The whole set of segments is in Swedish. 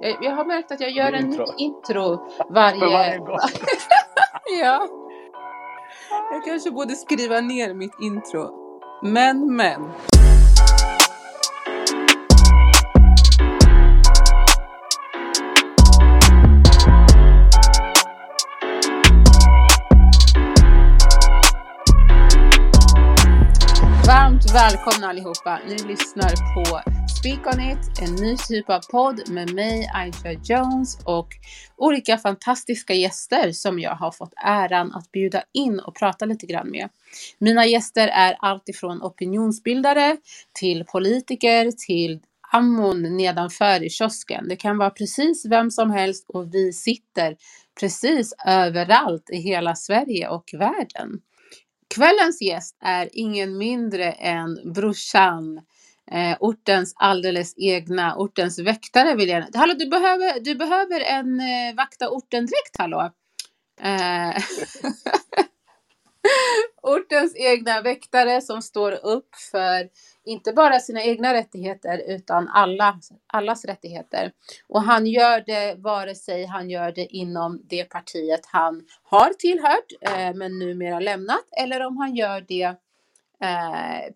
jag, jag har märkt att jag gör en Intro. intro varje... Varje ja. Jag kanske borde skriva ner mitt intro. Men, men. Välkomna allihopa. Ni lyssnar på Speak On It, en ny typ av podd med mig, Aisha Jones och olika fantastiska gäster som jag har fått äran att bjuda in och prata lite grann med. Mina gäster är alltifrån opinionsbildare till politiker till ammon nedanför i kiosken. Det kan vara precis vem som helst och vi sitter precis överallt i hela Sverige och världen. Kvällens gäst är ingen mindre än brorsan, eh, ortens alldeles egna, ortens väktare vill jag... Hallå, du behöver, du behöver en eh, vakta orten-dräkt, hallå? Eh, ortens egna väktare som står upp för inte bara sina egna rättigheter utan alla, allas rättigheter. Och han gör det vare sig han gör det inom det partiet han har tillhört eh, men numera lämnat eller om han gör det eh,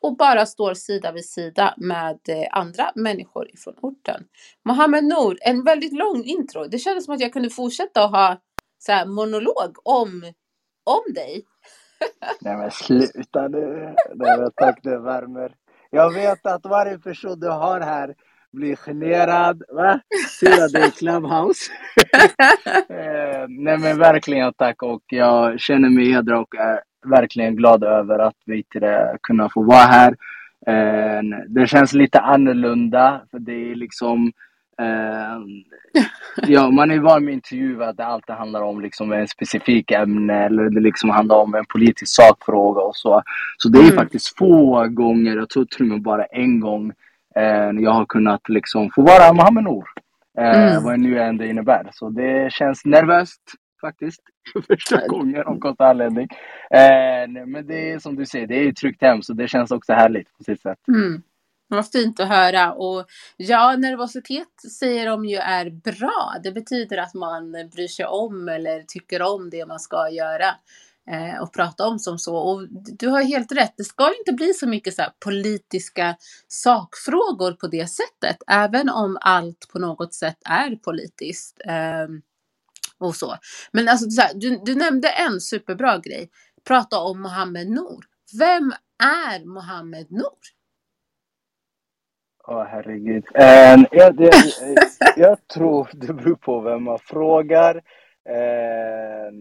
och bara står sida vid sida med eh, andra människor ifrån orten. Mohammed Nour, en väldigt lång intro. Det kändes som att jag kunde fortsätta att ha så här, monolog om, om dig. Nej men sluta nu. Nej men tack, det värmer. Jag vet att varje person du har här blir generad. Va? Ser att det är Clubhouse. Eh, Nej men verkligen tack och jag känner mig hedrad och är verkligen glad över att vi kunna få vara här. Eh, Det känns lite annorlunda för det är liksom Ja, man är van med intervjuer att det alltid handlar om liksom en specifik ämne eller det liksom handlar om en politisk sakfråga och så. Så det är Mm. faktiskt få gånger, jag tror till och med bara en gång, eh, jag har kunnat liksom få vara Mohammed Noor. Eh, Mm. Vad nu än det innebär. Så det känns nervöst faktiskt. För första gången av kort anledning. Eh, men det är som du säger, det är ju tryggt hem så det känns också härligt på sitt sätt. Mm. Vad fint att höra. Och ja, nervositet säger de ju är bra. Det betyder att man bryr sig om eller tycker om det man ska göra eh, och prata om som så. Och du har helt rätt. Det ska inte bli så mycket så här politiska sakfrågor på det sättet, även om allt på något sätt är politiskt. Ehm, och så. Men alltså, så här, du, du nämnde en superbra grej. Prata om Mohammed Nour. Vem är Mohammed Nour? Åh herregud. Ehm, eh, eh, jag, det, jag tror det beror på vem man frågar. Eh,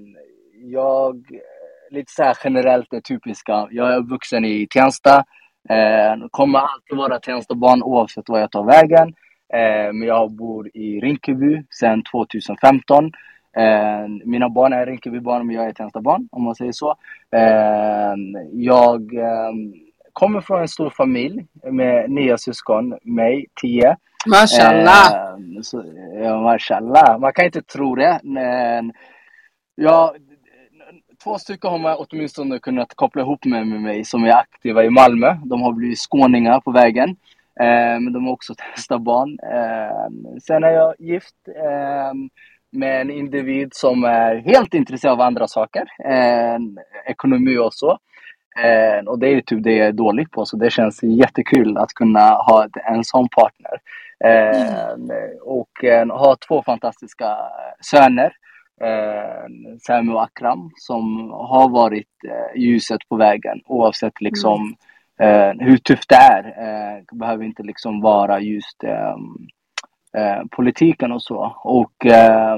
jag, lite så här generellt det typiska. Jag är uppvuxen i Tensta. Eh, kommer alltid vara Tenstabarn oavsett var jag tar vägen. Ehm, men jag bor i Rinkeby sedan 2015. Ehm, mina barn är Rinkebybarn men jag är Tenstabarn om man säger så. Jag kommer från en stor familj med nio syskon, mig, tio. Mashallah. Eh, så, ja, mashallah. Man kan inte tro det. Men, ja, två stycken har man åtminstone kunnat koppla ihop med, med mig som är aktiva i Malmö. De har blivit skåningar på vägen. Eh, men de är också barn. Eh, sen är jag gift eh, med en individ som är helt intresserad av andra saker. Eh, ekonomi och så. Eh, och det är typ det jag är dålig på, så det känns jättekul att kunna ha en sån partner. Eh. Och eh, ha två fantastiska söner, eh, Sami och Akram, som har varit eh, ljuset på vägen oavsett liksom mm. hur tufft det är. Det behöver inte liksom vara just Eh, politiken och så. Och eh,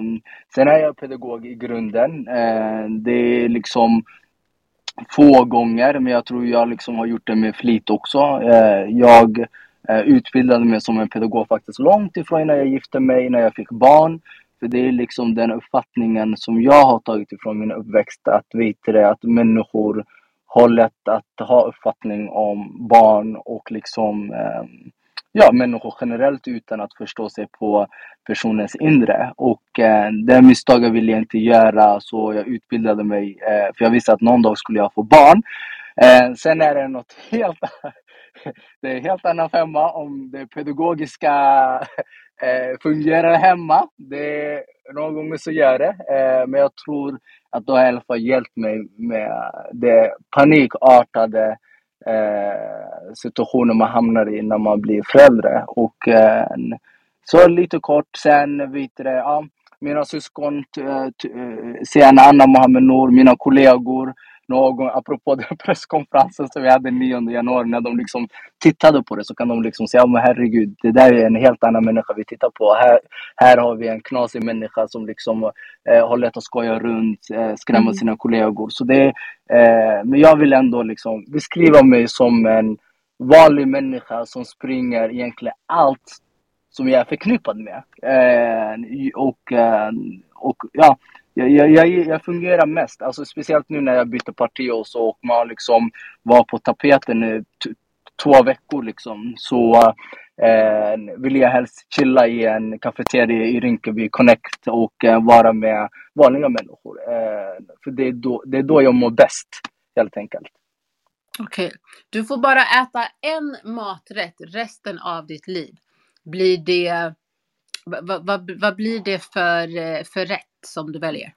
sen är jag pedagog i grunden. Eh, det är liksom få gånger, men jag tror jag liksom har gjort det med flit också. Eh, jag eh, utbildade mig som en pedagog faktiskt långt ifrån innan jag gifte mig, när jag fick barn. För det är liksom den uppfattningen som jag har tagit ifrån min uppväxt, att veta det, att människor har lätt att ha uppfattning om barn och liksom eh, ja, människor generellt utan att förstå sig på personens inre. Och eh, det misstaget ville jag inte göra så jag utbildade mig eh, för jag visste att någon dag skulle jag få barn. Eh, sen är det något helt det är helt annan femma om det pedagogiska eh, fungerar hemma. Det, någon gånger så gör det. Eh, men jag tror att det har i alla fall hjälpt mig med det panikartade eh, situationer man hamnar i när man blir förälder. Och eh, så lite kort sen, vet du, ja, mina syskon, eh, eh, sen Anna Mohammed Nour, mina kollegor, någon, apropå den presskonferensen som vi hade 9 januari, när de liksom tittade på det så kan de liksom säga, men herregud, det där är en helt annan människa vi tittar på. Här, här har vi en knasig människa som liksom eh, har lätt att skoja runt, eh, skrämma mm. sina kollegor. Så det, eh, men jag vill ändå liksom beskriva mig som en vanlig människa som springer egentligen allt som jag är förknippad med. Eh, och, eh, och ja, jag, jag, jag, fungerar mest, alltså speciellt nu när jag byter parti och så och man liksom var på tapeten i två veckor liksom. Så eh, vill jag helst chilla i en kafeteria i Rinkeby Connect och eh, vara med vanliga människor. Eh, för det är, då, det är då jag mår bäst, helt enkelt. Okej. Okay. Du får bara äta en maträtt resten av ditt liv. Blir det... Vad, vad, vad blir det för, eh, för rätt? som du väljer?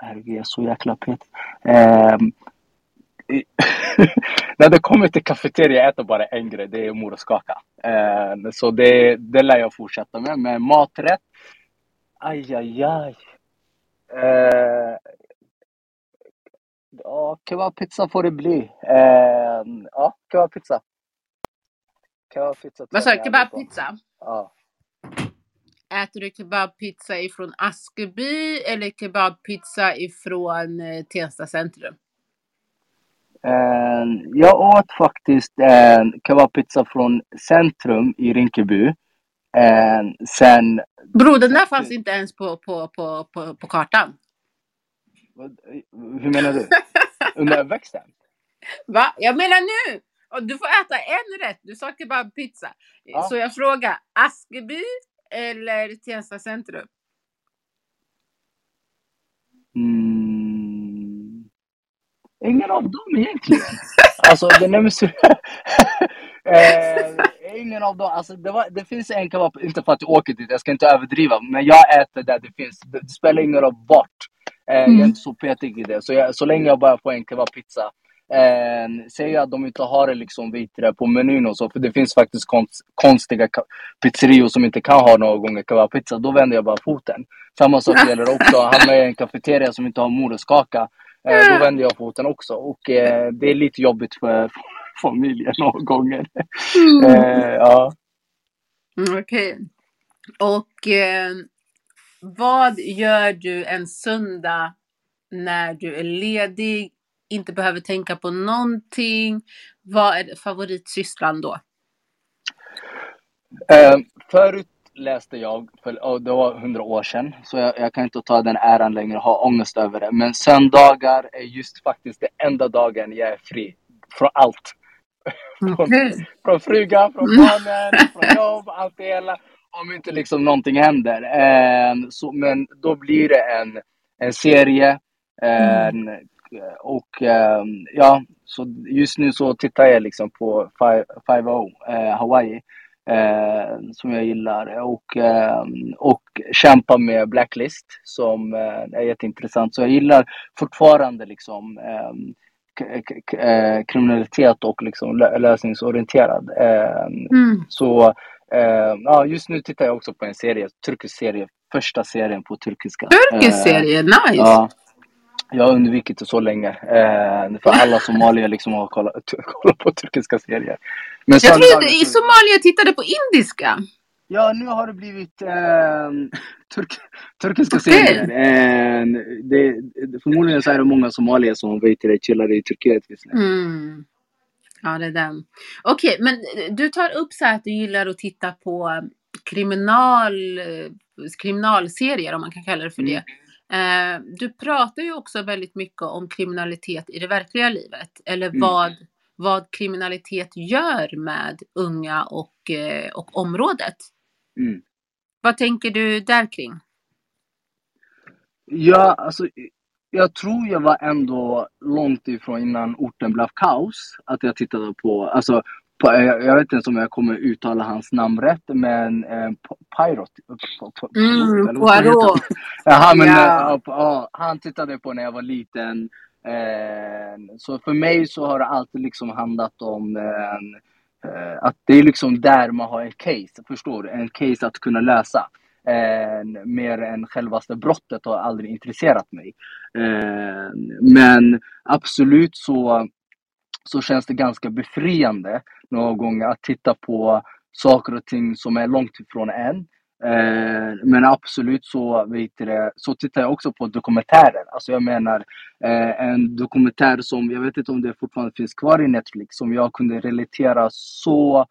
Herregud, jag är så jäkla petig. Eh, när det kommer till kafeteria, jag äter bara en grej, det är morotskaka. Eh, så det, det lär jag fortsätta med. Men maträtt, aj, aj, aj. Eh, ja, kebabpizza får det bli. Eh, ja, kebabpizza. Kebabpizza. Vad sa du? Kebabpizza? Ja. Äter du kebabpizza ifrån Askeby eller kebabpizza ifrån eh, Tensta centrum? Uh, jag åt faktiskt uh, kebabpizza från centrum i Rinkeby. Sen... Bror, den där fanns inte ens på, på, på, på, på kartan. Hur menar du? Under uppväxten? Va? Jag menar nu! Du får äta en rätt. Du sa kebabpizza. Ja. Så jag frågar, Askeby eller Tensta centrum? Mm. Ingen av dem egentligen. alltså det nämns eh, Ingen av dem. Alltså, det, var, det finns en kebab, inte för att jag åker dit, jag ska inte överdriva, men jag äter där det finns. Det spelar ingen roll vart. Eh, mm. Jag är mm. inte så petig i det. Så, jag, så länge jag bara får en kebabpizza Eh, säg att de inte har det liksom vidare på menyn och så, för det finns faktiskt konst, konstiga pizzerior som inte kan ha några gånger kebabpizza. Då vänder jag bara foten. Samma sak gäller också, hamnar jag i en kafeteria som inte har morotskaka, eh, då vänder jag foten också. Och eh, det är lite jobbigt för familjen några gånger. Mm. Eh, ja. Mm, okej. Okay. Och eh, vad gör du en söndag när du är ledig inte behöver tänka på någonting. Vad är favoritsysslan då? Uh, förut läste jag, för oh, det var hundra år sedan, så jag, jag, kan inte ta den äran längre och ha ångest över det. Men söndagar är just faktiskt den enda dagen jag är fri från allt. från, från frugan, från barnen, från jobb, allt det hela. Om inte liksom någonting händer. Uh, så, men då blir det en, en serie, mm. Och ehm, ja, så just nu så tittar jag liksom på 5-0 eh, Hawaii. Eh, som jag gillar och, eh, och kämpa med Blacklist som eh, är jätteintressant. Så jag gillar fortfarande liksom eh, eh, kriminalitet och liksom lösningsorienterad. Mm. Så ja, just nu tittar jag också på en serie, turkisk serie, första serien på turkiska. Turkisk serie, nice! Ja, jag har undvikit det så länge. Eh, för alla somalier liksom har kollat, kollat på turkiska serier. Men jag trodde i Somalia tittade på indiska. Ja, nu har det blivit eh, turk, turkiska okay. serier. Eh, det, förmodligen så är det många somalier som vet det, chillar i Turkiet just nu. Mm. Ja, det är den. Okej, okay, men du tar upp så att du gillar att titta på kriminal, eh, kriminalserier, om man kan kalla det för det. Eh, du pratar ju också väldigt mycket om kriminalitet i det verkliga livet, eller mm. vad, vad kriminalitet gör med unga och, eh, och området. Mm. Vad tänker du där kring? Ja, alltså jag tror jag var ändå långt ifrån innan orten blev kaos. Att jag tittade på, alltså på, jag vet inte om jag kommer uttala hans namn rätt, men eh, Pyrot. Mm, Poirot. ja, men, ja. Uh, han tittade på när jag var liten. Eh, så för mig så har det alltid liksom handlat om eh, eh, att det är liksom där man har en case, förstår du? En case att kunna lösa. Eh, mer än självaste brottet har aldrig intresserat mig. Eh, men absolut så så känns det ganska befriande några gånger att titta på saker och ting som är långt ifrån en. Eh, men absolut så, vet det, så tittar jag också på dokumentärer. Alltså jag menar eh, en dokumentär som, jag vet inte om det fortfarande finns kvar i Netflix, som jag kunde relatera så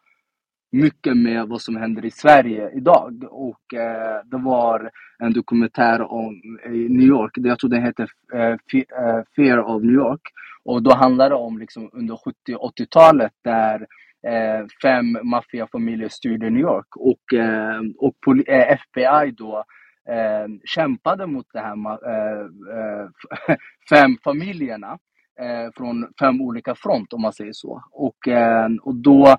mycket med vad som händer i Sverige idag. Och eh, det var en dokumentär om New York, jag tror den heter eh, eh, Fear of New York. Och då handlar det om liksom under 70 80-talet där eh, fem maffiafamiljer styrde New York och, eh, och FBI eh, då eh, kämpade mot de här eh, eh fem familjerna eh, från fem olika front om man säger så. Och, och då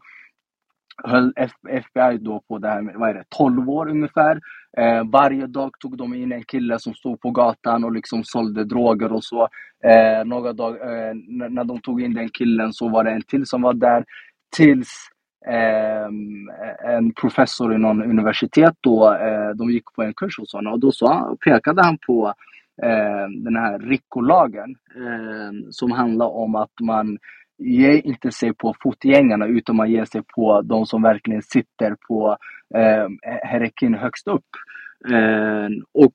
höll FBI då på det här med, vad är det, 12 år ungefär. Eh, varje dag tog de in en kille som stod på gatan och liksom sålde droger och så. Eh, några dagar, eh, när de tog in den killen så var det en till som var där. Tills eh, en professor i någon universitet då, eh, de gick på en kurs hos honom och då sa, pekade han på eh, den här RICO-lagen ehm, som handlar om att man ger inte sig på fotgängarna utan man ger sig på de som verkligen sitter på eh, hierarkin högst upp. Eh, och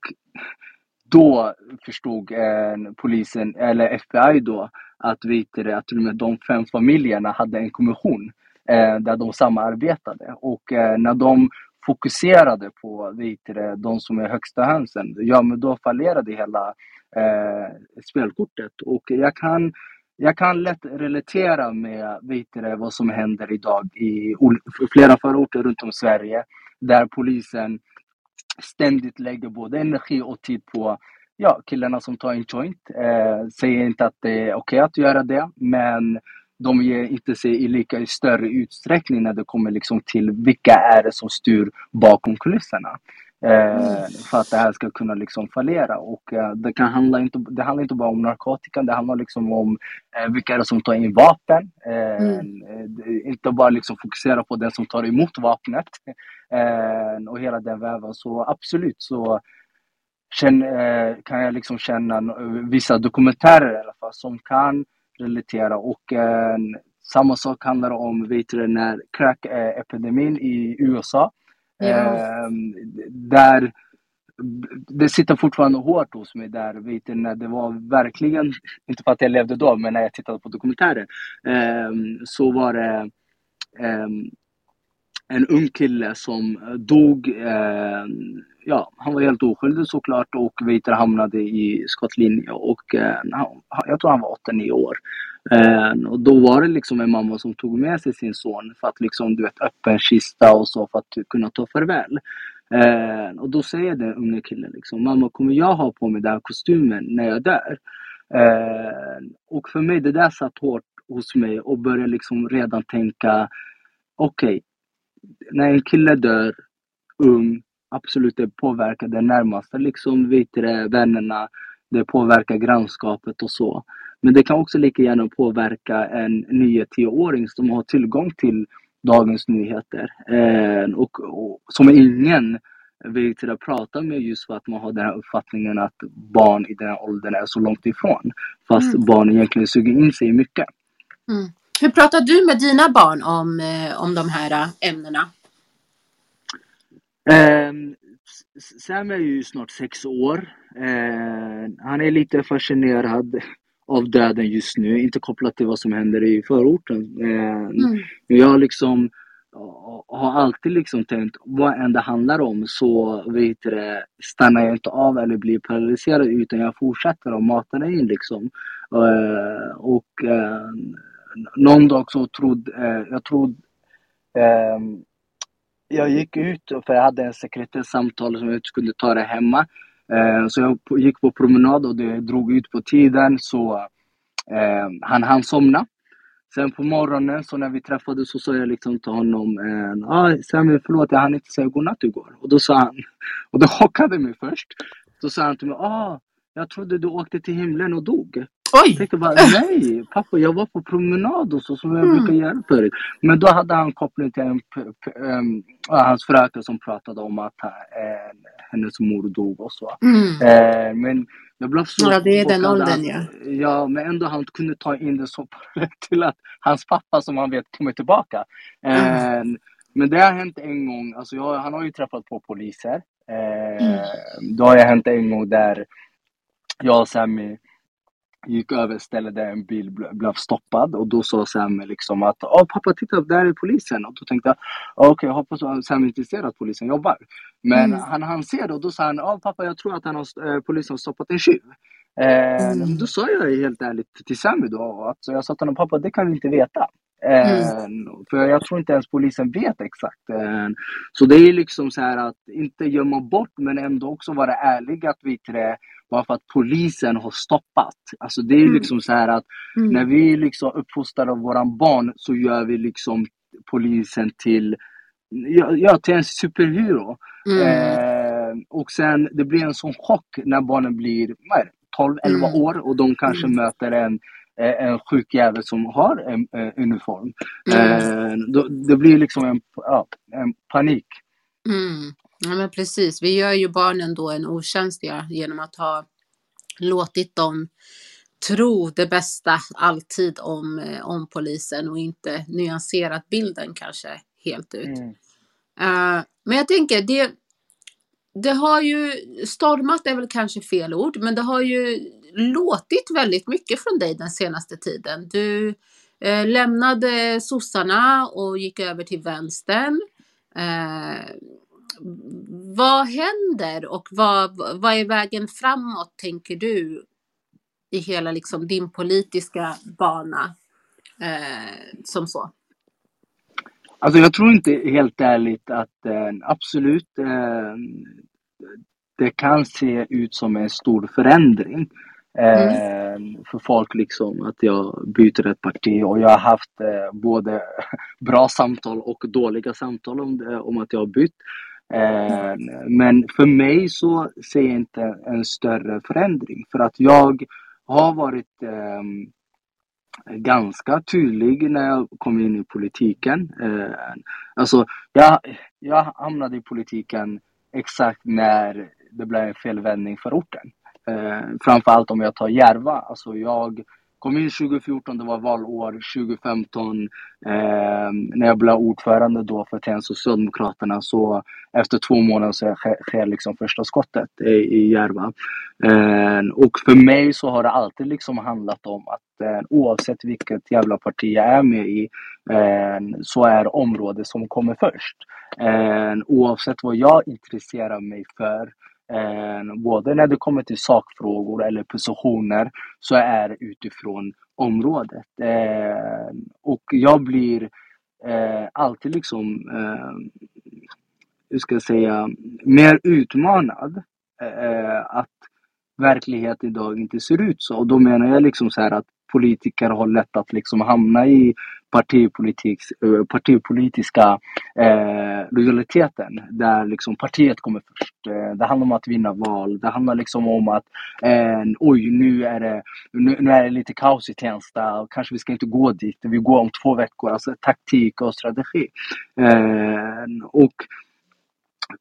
då förstod eh, polisen, eller FBI då, att, vet det, att med de fem familjerna hade en kommission eh, där de samarbetade. Och eh, när de fokuserade på vet det, de som är högsta hönsen, ja men då fallerade hela eh, spelkortet. Och jag kan jag kan lätt relatera med vet du, vad som händer idag i flera förorter runt om Sverige där polisen ständigt lägger både energi och tid på ja, killarna som tar en joint. Eh, säger inte att det är okej okay att göra det, men de ger inte sig i lika större utsträckning när det kommer liksom till vilka är det som styr bakom kulisserna. Eh, för att det här ska kunna liksom fallera. Och eh, det, kan handla inte, det handlar inte bara om narkotika, det handlar liksom om eh, vilka är det som tar in vapen. Eh, mm. Eh, inte bara liksom fokusera på den som tar emot vapnet. Eh, och hela den väven. Så absolut så känner, kan jag liksom känna vissa dokumentärer i alla fall som kan relatera. Och samma sak handlar om, crack-epidemin i USA Eh, där det sitter fortfarande hårt hos mig där, vet du, när det var verkligen, inte för att jag levde då, men när jag tittade på dokumentärer, eh, så var det eh, en ung kille som eh, dog. Eh, ja, han var helt oskyldig såklart och vet hamnade i skottlinje och eh, jag tror han var 8-9 år. Eh, och då var det liksom en mamma som tog med sig sin son för att liksom, du vet, öppen kista och så för att kunna ta farväl. Eh, och då säger den unga killen liksom, mamma kommer jag ha på mig den här kostymen när jag dör? Eh, och för mig, det där satt hårt hos mig och började liksom redan tänka, okej, okay, när en kille dör ung, absolut det påverkar den närmaste, liksom vet det, vännerna, det påverkar grannskapet och så. Men det kan också lika gärna påverka en 9-10-åring som har tillgång till Dagens Nyheter. Eh, och, och, som ingen vill till att prata med just för att man har den här uppfattningen att barn i den här åldern är så långt ifrån. Fast mm. barn egentligen suger in sig mycket. Mm. Hur pratar du med dina barn om, eh, om de här eh, ämnena? Eh, Sam är ju snart sex år. Eh, han är lite fascinerad av döden just nu, inte kopplat till vad som händer i förorten. Eh, mm. Jag liksom har alltid liksom tänkt, vad än det handlar om så vet det, stannar jag inte av eller blir paralyserad utan jag fortsätter och matar in liksom. Uh, och uh, någon dag så trodde eh, jag trodde eh, jag gick ut för jag hade en sekretessamtal som jag inte skulle ta det hemma. Eh, så jag gick på promenad och det drog ut på tiden så ehm, han hann somna. Sen på morgonen så när vi träffades så sa jag liksom till honom eh, ah, Sami förlåt jag hann inte säga godnatt igår. Och då sa han, och det chockade mig först. Då sa han till mig, ah, jag trodde du åkte till himlen och dog. Oj! Jag tänkte bara, nej pappa jag var på promenad och så som jag mm. brukar göra förut. Men då hade han koppling till en, um, hans fröken som pratade om att uh, hennes mor dog och så. Mm. Uh, men jag blev så Ja, det är den åldern ja. Ja, men ändå han kunde ta in det så till att hans pappa som han vet kommer tillbaka. Mm. Uh, men det har hänt en gång, alltså jag, han har ju träffat på poliser. Mm. Då har det hänt en gång där jag och Sammy gick över ett ställe där en bil blev stoppad och då sa Sam liksom att Åh pappa titta där är polisen och då tänkte jag okej okay, jag hoppas att Sam inte ser att polisen jobbar. Men mm. han han ser det och då sa han Åh pappa jag tror att han har, eh, polisen har stoppat en tjuv. Eh, mm. Då sa jag helt ärligt till Sammy då att så jag sa till honom pappa det kan vi inte veta. Mm. För jag tror inte ens polisen vet exakt. Så det är liksom så här att inte gömma bort men ändå också vara ärlig att vi det bara för att polisen har stoppat. Alltså det är mm. liksom så här att mm. när vi liksom uppfostrar våra barn så gör vi liksom polisen till, ja, till en superhero. Eh, och sen det blir en sån chock när barnen blir 12-11 mm. år och de kanske mm. möter en en sjuk jävel som har en, en uniform. Mm. Eh, då, det blir liksom en, ja, en panik. Mm. Ja men precis, vi gör ju barnen då en otjänst genom att ha låtit dem tro det bästa alltid om, eh, om polisen och inte nyanserat bilden kanske helt ut. Mm. Uh, men jag tänker, det, det har ju stormat är väl kanske fel ord, men det har ju låtit väldigt mycket från dig den senaste tiden. Du eh, lämnade sossarna och gick över till vänstern. Eh, vad händer och vad, vad är vägen framåt tänker du i hela liksom din politiska bana eh, som så? Alltså jag tror inte helt ärligt att eh, absolut eh, det kan se ut som en stor förändring. Mm. Ehm, för folk liksom att jag byter ett parti och jag har haft eh, både bra samtal och dåliga samtal om, det, om att jag har bytt. Ehm, men för mig så ser jag inte en större förändring för att jag har varit ehm, ganska tydlig när jag kom in i politiken. Alltså, jag, jag hamnade i politiken exakt när det blev en felvändning för orten. Eh, framförallt om jag tar Järva. Alltså jag kom in 2014, det var valår. 2015 eh, när jag blev ordförande då för TN Socialdemokraterna så efter två månader så sker, sker liksom första skottet i, i Järva. Eh, och för mig så har det alltid liksom handlat om att eh, oavsett vilket jävla parti jag är med i eh, så är området som kommer först. Eh, oavsett vad jag intresserar mig för Eh, Eh, både när det kommer till sakfrågor eller positioner så är det utifrån området. Eh, och jag blir eh, alltid liksom, eh, hur ska jag säga, mer utmanad eh, att verkligheten idag inte ser ut så. Och då menar jag liksom så här att politiker har lätt att liksom hamna i partipolitik, eh, partipolitiska eh, lojaliteten där liksom partiet kommer först. Eh, det handlar om att vinna val. Det handlar liksom om att eh, oj, nu är, det, nu, nu, är det lite kaos i Tensta kanske vi ska inte gå dit. Vi går om två veckor. Alltså taktik och strategi. Eh, och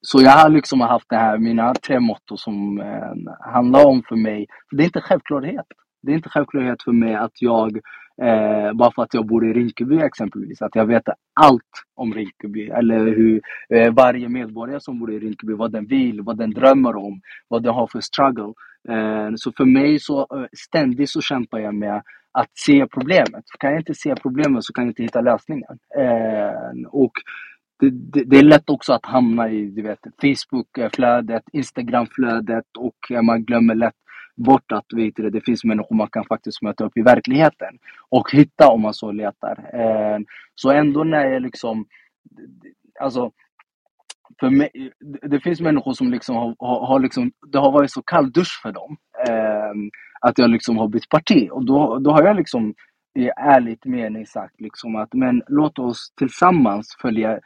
så jag har liksom haft det här, mina tre motto som eh, handlar om för mig. Det är inte självklarhet. Det är inte självklarhet för mig att jag, eh, bara för att jag bor i Rinkeby exempelvis, att jag vet allt om Rinkeby. Eller hur eh, varje medborgare som bor i Rinkeby, vad den vill, vad den drömmer om, vad den har för struggle. Eh, så för mig så eh, ständigt så kämpar jag med att se problemet. Kan jag inte se problemet så kan jag inte hitta lösningen. Eh, och det, det, det, är lätt också att hamna i du vet, Facebook-flödet, Instagram-flödet och man glömmer lätt bort att vet du, det finns människor man kan faktiskt möta upp i verkligheten och hitta om man så letar. Eh, så ändå när jag liksom, alltså för mig, det finns människor som liksom har, har, har liksom, det har varit så kall dusch för dem. Eh, att jag liksom har bytt parti och då, då har jag liksom i ärligt mening sagt liksom att men låt oss tillsammans följa eh,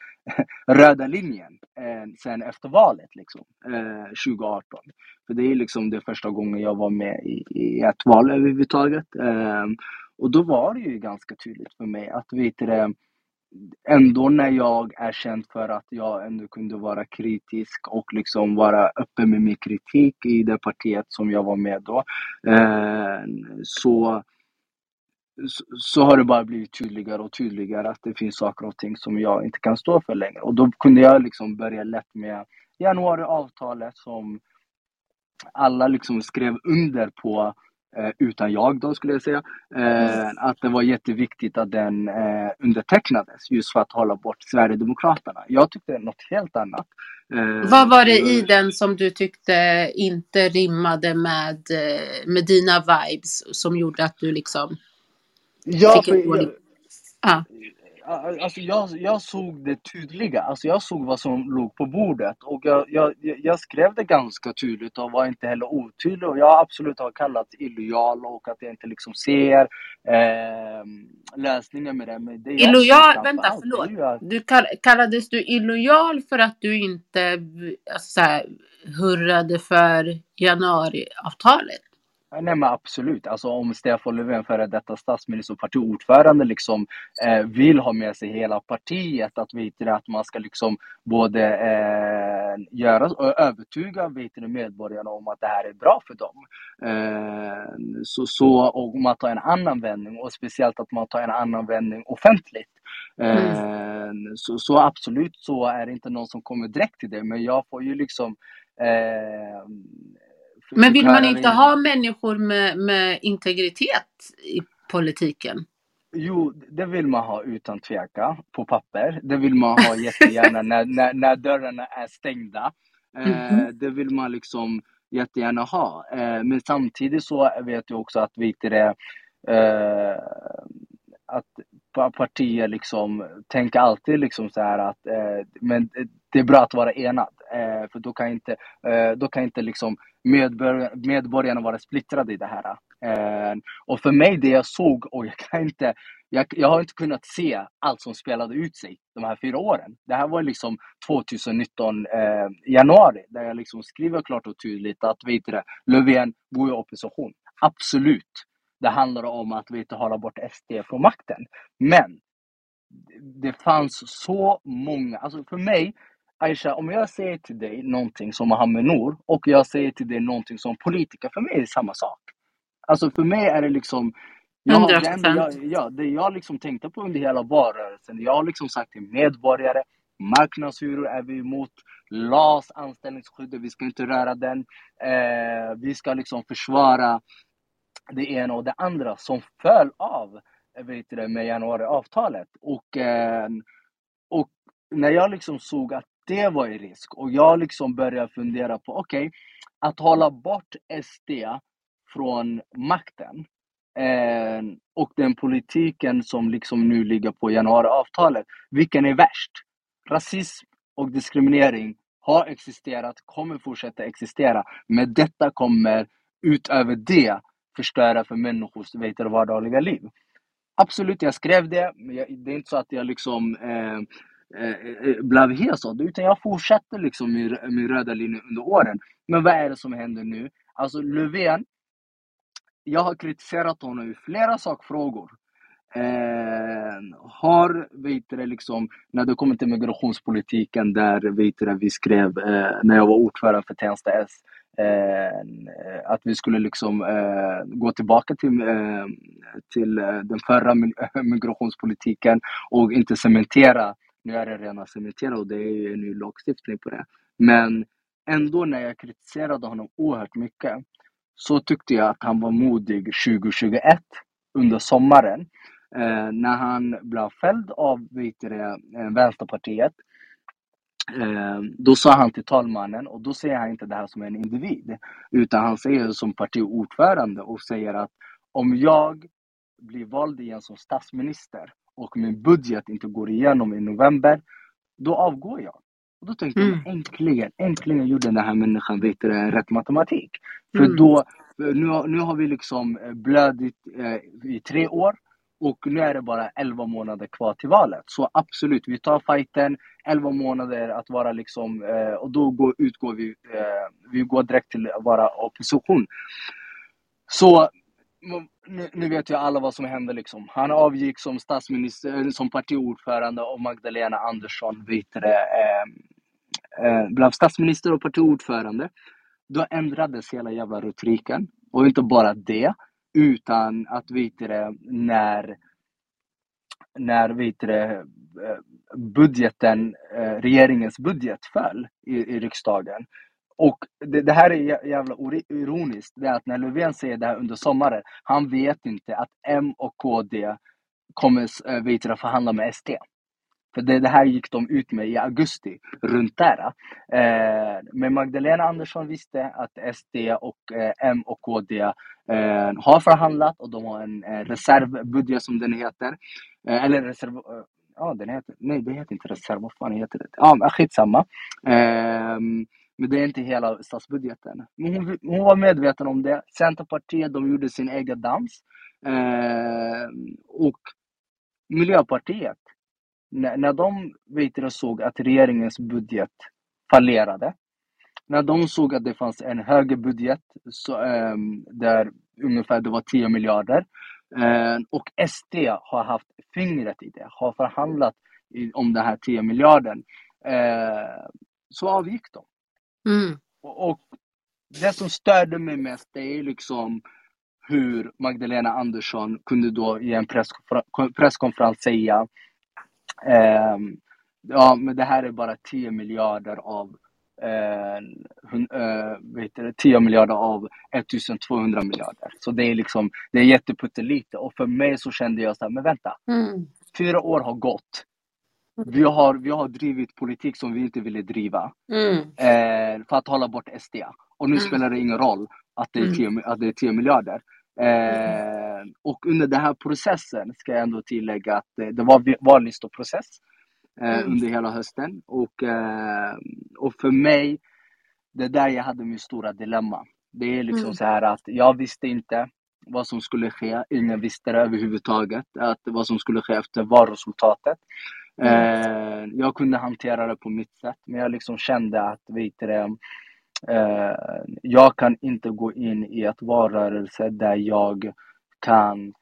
röda linjen eh, sen efter valet liksom, eh, 2018. För det är liksom det första gången jag var med i, i ett val överhuvudtaget. Eh, och då var det ju ganska tydligt för mig att vet du, ändå när jag är känd för att jag ändå kunde vara kritisk och liksom vara öppen med min kritik i det partiet som jag var med då. Eh, så så har det bara blivit tydligare och tydligare att det finns saker och ting som jag inte kan stå för längre. Och då kunde jag liksom börja lätt med januariavtalet som alla liksom skrev under på eh, utan jag då skulle jag säga. Eh, att det var jätteviktigt att den eh, undertecknades just för att hålla bort Sverigedemokraterna. Jag tyckte något helt annat. Eh, Vad var det i den som du tyckte inte rimmade med, eh, med dina vibes som gjorde att du liksom Ja, för jag, ah. alltså jag, jag såg det tydliga. Alltså jag såg vad som låg på bordet. Och jag, jag, jag skrev det ganska tydligt och var inte heller otydlig. Och jag absolut har kallats illojal och att jag inte liksom ser eh, lösningen med det. Men det illojal? Vänta, förlåt. Att... Du kall, kallades du illojal för att du inte alltså, här, hurrade för januariavtalet? Nej men absolut, alltså om Stefan Löfven, före detta statsminister och partiordförande, liksom, eh, vill ha med sig hela partiet, att, vet du, att man ska liksom både eh, göra och övertyga vet du, medborgarna om att det här är bra för dem. Eh, så, så, och man tar en annan vändning, och speciellt att man tar en annan vändning offentligt. Mm. Så, så, absolut så är det inte någon som kommer direkt till det, men jag får ju liksom eh, men vill man inte ha människor med, med integritet i politiken? Jo, det vill man ha utan tvekan på papper. Det vill man ha jättegärna när, när, när dörrarna är stängda. Mm -hmm. eh, mhm. det vill man liksom jättegärna ha. Eh, men samtidigt så vet jag också att vi det, eh, att partier liksom tänker alltid liksom så här att eh, men det är bra att vara enad. Eh, för då kan inte, eh, då kan inte liksom medborgarna, medborgarna vara splittrade i det här. Eh, och för mig, det jag såg, och jag kan inte, jag, jag har inte kunnat se allt som spelade ut sig de här fyra åren. Det här var liksom 2019 eh, januari, där jag liksom skriver klart och tydligt att vet du, Löfven går i opposition. Absolut. Det handlar om att vi inte hålla bort SD från makten. Men det fanns så många, alltså för mig, Aisha, om jag säger till dig någonting som Mohammed Nour och jag säger till dig någonting som politiker, för mig är det samma sak. Alltså för mig är det liksom jag, 100%. Det, enda jag, ja, det jag liksom tänkte på under hela valrörelsen, jag har liksom sagt till medborgare, marknadshyror är vi emot, LAS, anställningsskyddet, vi ska inte röra den. Eh, vi ska liksom försvara det ena och det andra som föll av vet du, med januariavtalet. Och, ehm, och när jag liksom såg att det var i risk och jag liksom började fundera på, okej, okay, att hålla bort SD från makten eh, och den politiken som liksom nu ligger på januariavtalet, vilken är värst? Rasism och diskriminering har existerat, kommer fortsätta existera, men detta kommer utöver det förstöra för människors vet du, vardagliga liv. Absolut, jag skrev det, men jag, det är inte så att jag liksom eh, eh, eh blev hes av det, utan jag fortsatte liksom min, min röda linje under åren. Men vad är det som händer nu? Alltså Löfven, jag har kritiserat honom i flera sakfrågor. Eh, har, vet du, liksom, när det kommer till migrationspolitiken där vet du, vi skrev, eh, när jag var ordförande för Tensta S, eh, Eh, att vi skulle liksom eh, gå tillbaka till, eh, till eh, den förra migrationspolitiken och inte cementera, nu är det redan cementerat och det är ju en ny lagstiftning på det. Men ändå när jag kritiserade honom oerhört mycket så tyckte jag att han var modig 2021 under sommaren eh, när han blev fälld av vet det, eh, Vänsterpartiet. Eh, då sa han till talmannen, och då säger han inte det här som en individ, utan han säger det som partiordförande och säger att om jag blir vald igen som statsminister och min budget inte går igenom i november, då avgår jag. Och då tänkte mm. jag äntligen, äntligen gjorde den här människan vet du, rätt matematik. För mm. då, nu, nu har vi liksom eh, blödit eh, i tre år och nu är det bara 11 månader kvar till valet. Så absolut, vi tar fighten, 11 månader att vara liksom, eh, och då går, utgår vi, eh, vi går direkt till att vara opposition. Så nu, nu, vet ju alla vad som hände liksom. Han avgick som statsminister, eh, som partiordförande och Magdalena Andersson vet det, eh, eh, blev statsminister och partiordförande. Då ändrades hela jävla retoriken. Och inte bara det, utan att veta det, när när vet det, eh, budgeten, eh, regeringens budget föll i, i riksdagen. Och det, det, här är jävla ironiskt, det är att när Löfven säger det här under sommaren, han vet inte att M och KD kommer eh, vet förhandla med SD. För det, det, här gick de ut med i augusti, runt där. Eh, men Magdalena Andersson visste att SD och eh, M och KD eh, har förhandlat och de har en eh, reservbudget som den heter. Eh, eller reserv... Eh, ja, den heter... Nej, det heter inte reserv. Vad fan heter det? Ja, skitsamma. Eh, men det är inte hela statsbudgeten. Men hon, hon var medveten om det. Centerpartiet, de gjorde sin egen dans. Eh, och Miljöpartiet, när, när de vet såg att regeringens budget fallerade, när de såg att det fanns en högre budget så, eh, där ungefär det var 10 miljarder eh, och SD har haft fingret i det, har förhandlat i, om den här 10 miljarden, eh, så avgick de. Mm. Och, och, det som störde mig mest det är liksom hur Magdalena Andersson kunde då i en presskonferens säga eh, ja, men det här är bara 10 miljarder av eh, eh, vet du, 10 miljarder av 1200 miljarder. Så det är liksom, det är jätteputtelite. Och för mig så kände jag så här, men vänta. Mm. Fyra år har gått. Vi har, vi har drivit politik som vi inte ville driva. Mm. Eh, för att hålla bort SD. Och nu mm. spelar det ingen roll att det är 10, mm. att det är 10 miljarder. Eh, och under den här processen ska jag ändå tillägga att det, det var vallistoprocess eh, mm. under hela hösten. Och, eh, och för mig, det är där jag hade min stora dilemma. Det är liksom mm. så här att jag visste inte vad som skulle ske. Ingen visste det överhuvudtaget, att vad som skulle ske efter valresultatet. Mm. Eh, jag kunde hantera det på mitt sätt, men jag liksom kände att vet du, eh, jag kan inte gå in i ett valrörelse där jag kan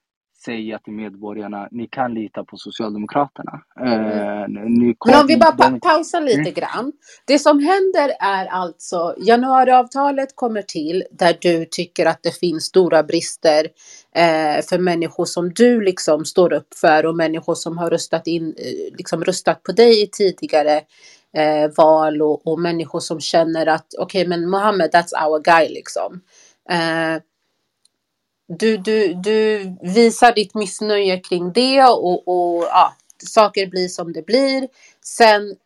säga till medborgarna, ni kan lita på Socialdemokraterna. Eh, Men om vi bara pa pausar lite mm. grann. Det som händer är alltså januariavtalet kommer till där du tycker att det finns stora brister eh, för människor som du liksom står upp för och människor som har röstat, in, eh, liksom röstat på dig i tidigare eh, val och, och människor som känner att okej okay, men Mohammed that's our guy liksom. Eh, du, du, du visar ditt missnöje kring det och, och ja, saker blir som det blir. Sen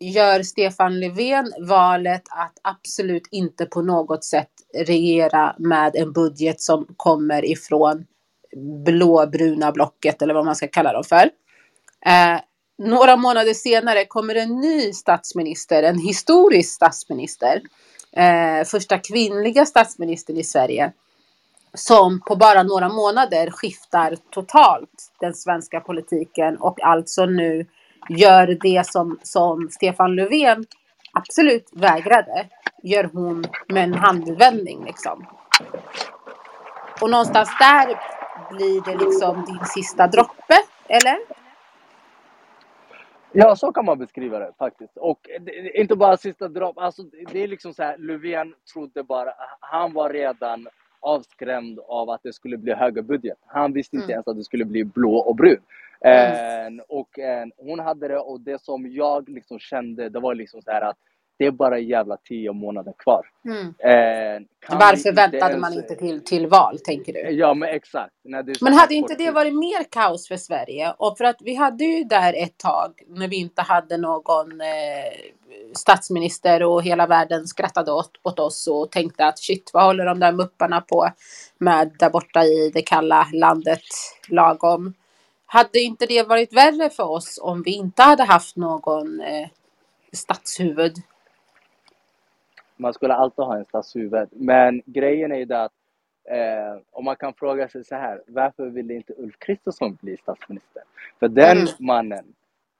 gör Stefan Löfven valet att absolut inte på något sätt regera med en budget som kommer ifrån blåbruna blocket eller vad man ska kalla dem för. Eh, några månader senare kommer en ny statsminister, en historisk statsminister, eh, första kvinnliga statsministern i Sverige som på bara några månader skiftar totalt den svenska politiken och alltså nu gör det som, som Stefan Löfven absolut vägrade, gör hon med en handvändning liksom. Och någonstans där blir det liksom din sista droppe, eller? Ja, så kan man beskriva det faktiskt. Och det, inte bara sista dropp. Alltså, det är liksom så här, Löfven trodde bara, han var redan avskrämd av att det skulle bli högre budget. Han visste inte mm. ens att det skulle bli blå och brun. Mm. Eh, och eh, hon hade det och det som jag liksom kände, det var liksom så här att det är bara jävla tio månader kvar. Mm. Eh, Varför väntade ens... man inte till, till val, tänker du? Ja, men exakt. men hade inte det varit mer kaos för Sverige? Och för att vi hade ju där ett tag när vi inte hade någon eh, statsminister och hela världen skrattade åt, åt oss och tänkte att shit, vad håller de där mupparna på med där borta i det kalla landet lagom? Hade inte det varit värre för oss om vi inte hade haft någon eh, statshuvud? Man skulle alltid ha en statshuvud. Men grejen är ju det att eh, om man kan fråga sig så här, varför ville inte Ulf Kristersson bli statsminister? För den mm. mannen,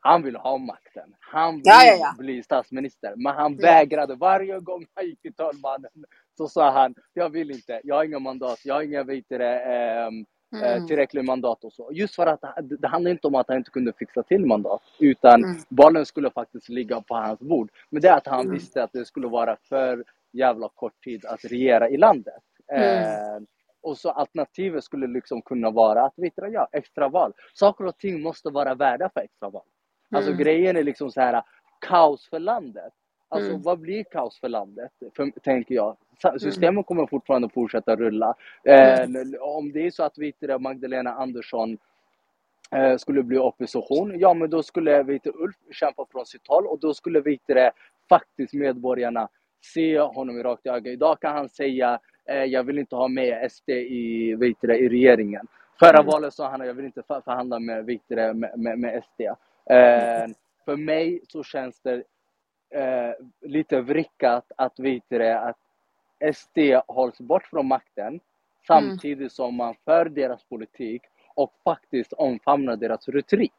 han vill ha makten. Han vill ja, ja, ja. bli statsminister. Men han vägrade. Varje gång han gick till talmannen så sa han, jag vill inte, jag har inga mandat, jag har inga vet det, eh, mm. tillräckligt mandat och så. Just för att det handlar inte om att han inte kunde fixa till mandat, utan mm. bollen skulle faktiskt ligga på hans bord. Men det är att han mm. visste att det skulle vara för jävla kort tid att regera i landet. Mm. Eh, och så alternativet skulle liksom kunna vara att du, ja, extraval. Saker och ting måste vara värda för extraval. Alltså mm. grejen är liksom så här kaos för landet. Alltså mm. vad blir kaos för landet? För, tänker jag. Mm. Systemen kommer fortfarande fortsätta rulla. Eh, mm. om det är så att vet Magdalena Andersson eh, skulle bli opposition, ja men då skulle vet Ulf kämpa från sitt håll och då skulle vet faktiskt medborgarna se honom i rakt i ögat. Idag kan han säga eh, jag vill inte ha med SD i, vet i regeringen. Förra mm. valet sa han att jag vill inte förhandla med, vet med, med, med SD. Eh, för mig så känns det eh, lite vrickat att, veta att SD hålls bort från makten samtidigt mm. som man för deras politik och faktiskt omfamnar deras retorik.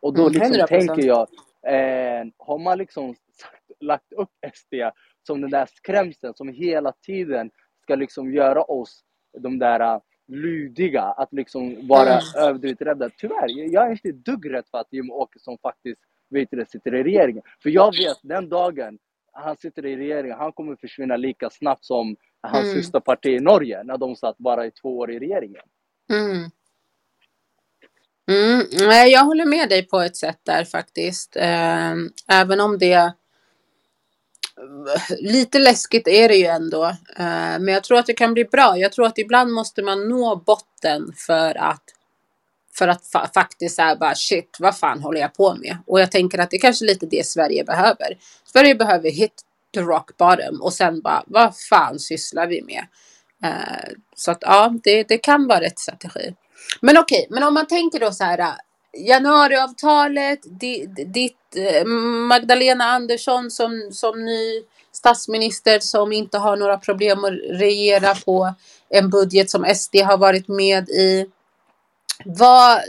Och då mm, liksom tänker jag, eh, har man liksom lagt upp SD som den där skrämseln som hela tiden ska liksom göra oss de där uh, lydiga, att liksom vara mm. överdrivet rädda. Tyvärr, jag är inte dugg rädd för att Jimmie Åkesson faktiskt du, sitter i regeringen. För jag vet den dagen han sitter i regeringen, han kommer försvinna lika snabbt som hans mm. systerparti i Norge när de satt bara i två år i regeringen. Mm. Mm, jag håller med dig på ett sätt där faktiskt. Ehm, även om det lite läskigt är det ju ändå. Ehm, men jag tror att det kan bli bra. Jag tror att ibland måste man nå botten för att för att fa faktiskt säga bara shit, vad fan håller jag på med? Och jag tänker att det är kanske lite det Sverige behöver. Sverige behöver hit the rock bottom och sen bara vad fan sysslar vi med? Uh, så att ja, det, det kan vara rätt strategi. Men okej, okay, men om man tänker då så här eh, januariavtalet, ditt eh, Magdalena Andersson som, som ny statsminister som inte har några problem att regera på en budget som SD har varit med i. Vad,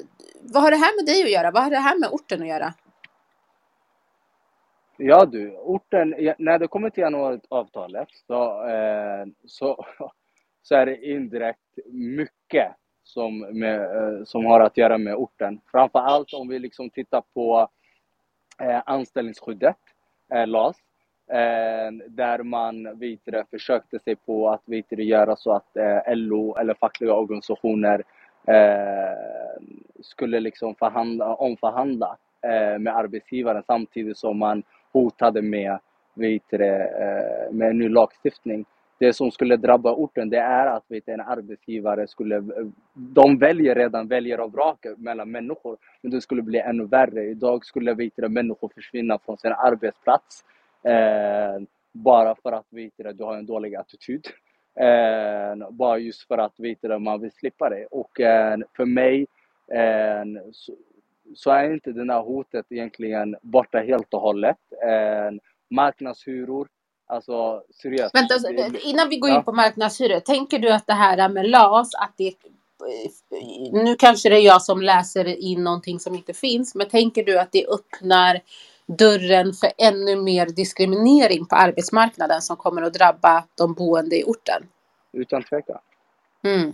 vad har det här med dig att göra? Vad har det här med orten att göra? Ja du, orten, när det kommer till januariavtalet så, eh, så, så är det indirekt mycket som, med, eh, som har att göra med orten. Framför allt om vi liksom tittar på eh, anställningsskyddet, eh, LAS, eh, där man vidare försökte sig på att vidare göra så att eh, LO eller fackliga organisationer eh, skulle liksom förhandla, omförhandla eh, med arbetsgivaren samtidigt som man hotade med, vet det, eh, med en ny lagstiftning. Det som skulle drabba orten det är att vet, en arbetsgivare skulle, de väljer redan väljer och vrakar mellan människor, men det skulle bli ännu värre. Idag skulle vet det, människor försvinna från sin arbetsplats eh, bara för att vet det, du har en dålig attityd. Eh, bara just för att veta att man vill slippa det. Och eh, för mig eh, så, så, är inte det här hotet egentligen borta helt och hållet. Marknadshyror, Alltså seriöst. Vänta, innan vi går in Ja. på marknadshyror, tänker du att det här med LAS, att det nu kanske det är jag som läser in någonting som inte finns, men tänker du att det öppnar dörren för ännu mer diskriminering på arbetsmarknaden som kommer att drabba de boende i orten? Utan tvekan. Mm.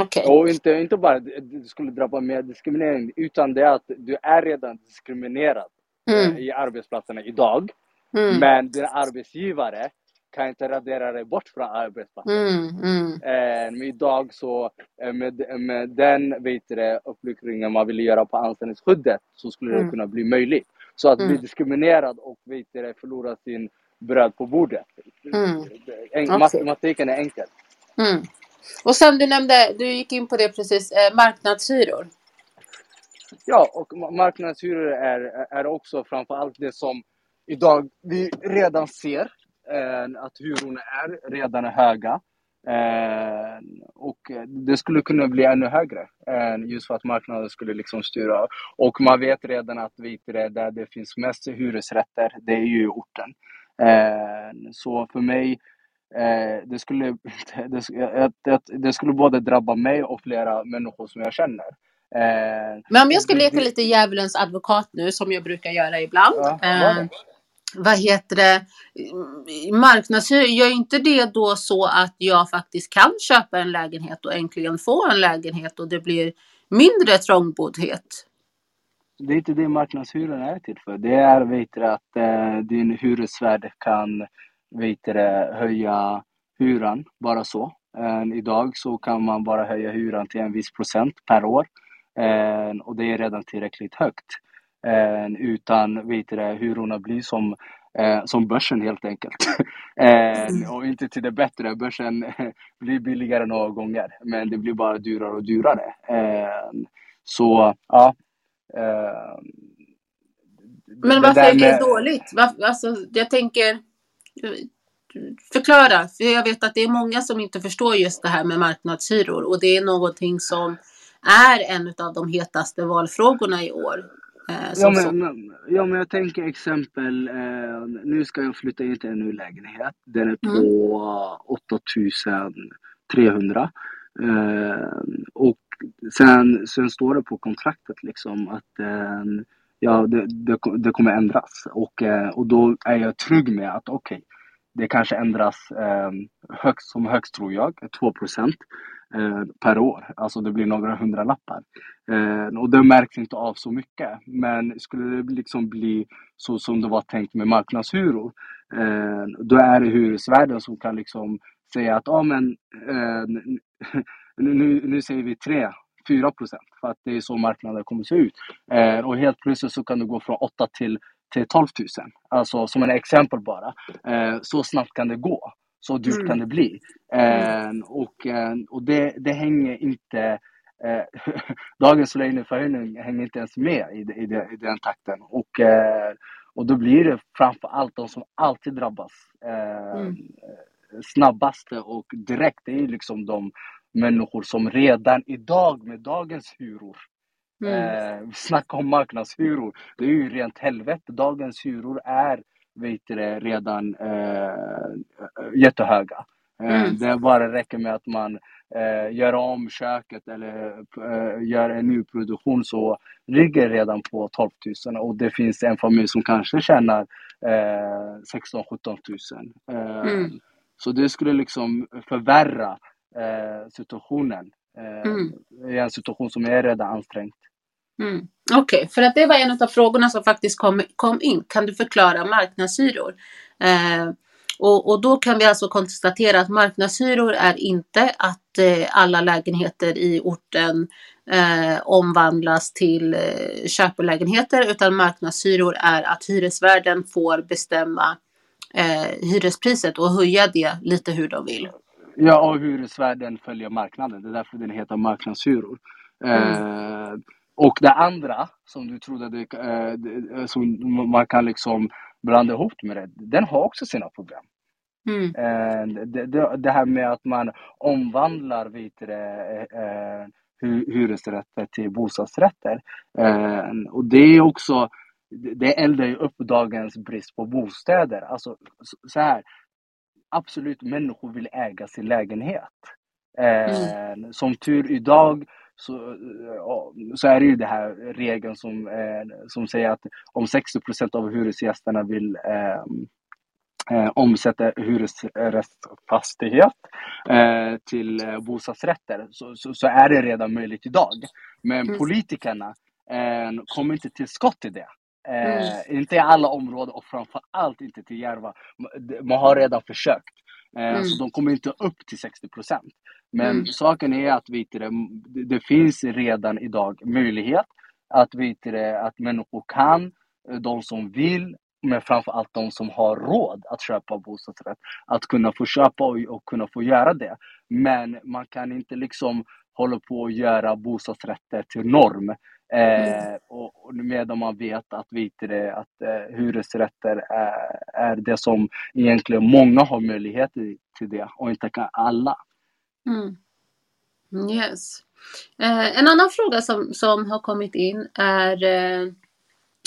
Okej. Och inte, inte bara det det skulle drabba mer diskriminering, utan det är att du är redan diskriminerad eh, Mm. i arbetsplatserna idag. Mm. Men din arbetsgivare kan inte radera dig bort från arbetsplatsen. Mm. Mm. Eh, men idag så eh, med, med den vet du, det, uppluckringen man vill göra på anställningsskyddet så skulle det Mm. kunna bli möjligt. Så att bli Mm. diskriminerad och vet du, förlora sin bröd på bordet. Mm. Matematiken är enkel. Mm. Och sen du nämnde, du gick in på det precis, eh, marknadshyror. Ja, och ma- marknadshyror är, är också framför allt det som idag vi redan ser eh, att hyrorna är redan höga. Eh, och det skulle kunna bli ännu högre eh, just för att marknaden skulle liksom styra. Och man vet redan att det, där det finns mest hyresrätter, det är ju orten. Eh, så för mig Eh, det, skulle, det, det, det, skulle både drabba mig och flera människor som jag känner. Eh, Men om jag ska leka lite djävulens advokat nu, som jag brukar göra ibland. Ja, eh? Vad heter det? marknadshyra, Marknadshyror, gör inte det då så att jag faktiskt kan köpa en lägenhet och äntligen få en lägenhet och det blir mindre trångboddhet? Det är inte det marknadshyrorna är till för. Det är vet du, att eh, din hyresvärd kan vet du, höja hyran bara så. Eh, idag så kan man bara höja hyran till en viss procent per år. Eh, och det är redan tillräckligt högt. Eh, utan vet du, hyrorna blir som, eh, som börsen helt enkelt. eh, och inte till det bättre. Börsen blir billigare några gånger. Men det blir bara dyrare och dyrare. Eh, så ja. Eh, Men varför är det med- dåligt? Varför, alltså, jag tänker, förklara, för jag vet att det är många som inte förstår just det här med marknadshyror och det är någonting som är en av de hetaste valfrågorna i år. Eh, Ja men, ja men jag tänker exempel, eh, nu ska jag flytta in till en ny lägenhet. Den är på 8300. Eh, och sen, sen står det på kontraktet liksom att eh, ja, det, det, det kommer ändras. Och, eh, och då är jag trygg med att okej, det kanske ändras eh, högst, som högst tror jag, 2 procent Eh, per år. Alltså det blir några hundralappar. Eh, och det märks inte av så mycket. Men skulle det liksom bli så som det var tänkt med marknadshyror, eh, då är det hyresvärden som kan liksom säga att ah, men, eh, nu, nu, säger vi 3 4 procent för att det är så marknaden kommer att se ut. Och helt plötsligt så kan det gå från 8 till, till 12 000. Alltså som ett exempel bara. Eh, så snabbt kan det gå. Så dyrt Mm. kan det bli. Eh, och eh, och det, det hänger inte eh, dagens löneförhöjning hänger inte ens med i, i, i den takten. Och, eh, och då blir det framför allt de som alltid drabbas eh, Mm. snabbaste och direkt. Det är liksom de människor som redan idag med dagens hyror Mm. Eh, snacka om marknadshyror. Det är ju rent helvete. Dagens hyror är vet det, redan eh, jättehöga. Eh, Mm. Det bara räcker med att man eh, gör om köket eller eh, gör en ny produktion så ligger redan på 12 000 och det finns en familj som kanske tjänar eh, 16 17 000. Eh, Mm. Så det skulle liksom förvärra eh, situationen eh, Mm. i en situation som är redan ansträngd. Mm. Okej, för att det var en av frågorna som faktiskt kom, kom in. Kan du förklara marknadshyror? Eh, och, och då kan vi alltså konstatera att marknadshyror är inte att eh, alla lägenheter i orten eh, omvandlas till eh, köpelägenheter utan marknadshyror är att hyresvärden får bestämma eh, hyrespriset och höja det lite hur de vill. Ja, och hyresvärden följer marknaden. Det är därför den heter marknadshyror. Eh, och det andra som du trodde det, eh, det- som man kan liksom blanda ihop med det, den har också sina problem. Mm. Eh, det, det, det här med att man omvandlar vet du, eh, hy- hyresrätter till bostadsrätter. Eh, och det är också, det eldar ju upp dagens brist på bostäder. Alltså så- här, absolut människor vill äga sin lägenhet. Eh, Som tur idag så, så är det ju den här regeln som, eh, som säger att om 60 procent av hyresgästerna vill eh, eh, omsätta hyresrättsfastighet eh, till eh, bostadsrätter så, så, så, är det redan möjligt idag. Men mm. politikerna eh, kommer inte till skott i det. Eh, mm. Inte i alla områden och framförallt inte till Järva. Man har redan försökt. Eh, mm. Så de kommer inte upp till 60 procent. Men mm. saken är att vet det, det finns redan idag möjlighet att, det, att människor kan, eh, de som vill, men framförallt de som har råd att köpa bostadsrätt, att kunna få köpa och, och kunna få göra det. Men man kan inte liksom hålla på att göra bostadsrätter till norm. Eh, mm. och, och medan man vet att, vet det, att eh, hyresrätter är, är det som egentligen många har möjlighet till det och inte kan alla. Mm. Yes. Eh, en annan fråga som, som har kommit in är eh,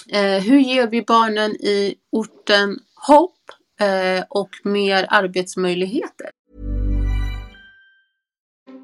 eh, hur ger vi barnen i orten hopp eh, och mer arbetsmöjligheter?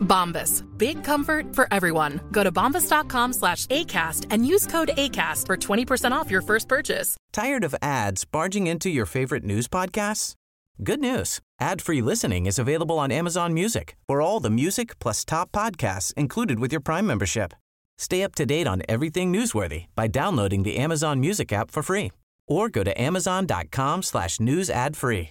Bombas. Big comfort for everyone. Go to bombas.com slash ACAST and use code ACAST for 20% off your first purchase. Tired of ads barging into your favorite news podcasts? Good news. Ad-free listening is available on Amazon Music for all the music plus top podcasts included with your Prime membership. Stay up to date on everything newsworthy by downloading the Amazon Music app for free or go to amazon.com slash news ad free.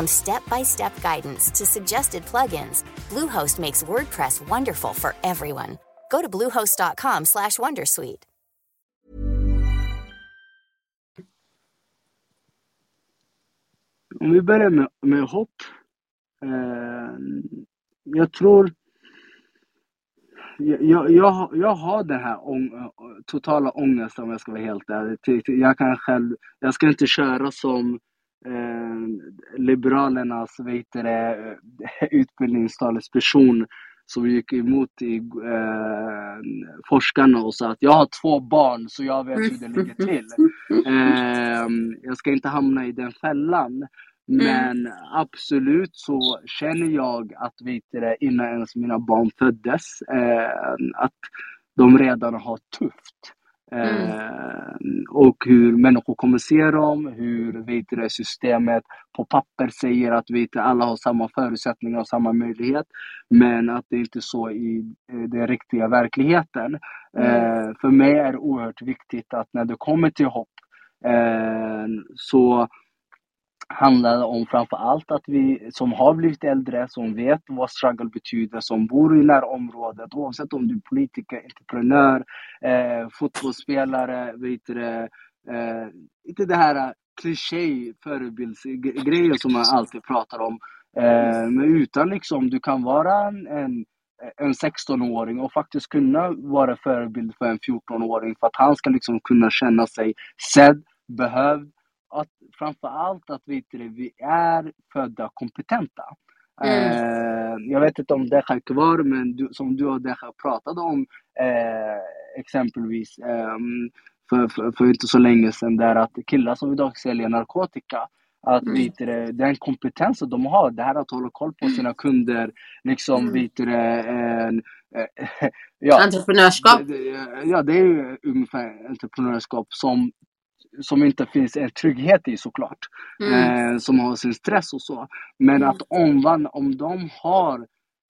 From step-by-step guidance to suggested plugins, Bluehost makes WordPress wonderful for everyone. Go to bluehost.com/wondersuite. Om vi börjar med, med hopp. Eh, jag tror jag, jag, jag har den här ång, totala ångesten om jag ska vara helt ärlig. Jag kan själv, jag ska inte köra som eh, Liberalernas vet det, utbildningstalesperson som gick emot i, eh, forskarna och sa att jag har två barn så jag vet hur det ligger till. Eh, jag ska inte hamna i den fällan. Mm. Men mm. absolut så känner jag att det, innan ens mina barn föddes, eh, att de redan har tufft. Mm. Eh, och hur människor kommer se dem, hur vet det, systemet på papper säger att vet det, alla har samma förutsättningar och samma möjlighet. Men att det inte är så i den riktiga verkligheten. Mm. Eh, för mig är det oerhört viktigt att när det kommer till hopp eh, så handlar om framför allt att vi som har blivit äldre, som vet vad struggle betyder, som bor i närområdet, oavsett om du är politiker, entreprenör, eh, fotbollsspelare, vet du, eh, inte det här kliché förebildsgrejen som man alltid pratar om. Eh, men utan liksom, du kan vara en, en en 16-åring och faktiskt kunna vara förebild för en 14-åring för att han ska liksom kunna känna sig sedd, behövd att framför allt att vi, vi är födda kompetenta. Mm. Eh, jag vet inte om det är kvar, men du, som du och Deja pratade om eh, exempelvis eh, för, för, för, inte så länge sedan, där att killar som idag säljer narkotika, att mm. vet du, den kompetensen de har, det här att hålla koll på sina kunder, liksom mm. vet du, en, ja, entreprenörskap. Ja, det är ungefär entreprenörskap som som inte finns en trygghet i såklart. Mm. Eh, som har sin stress och så. Men mm. att omvandla, om de har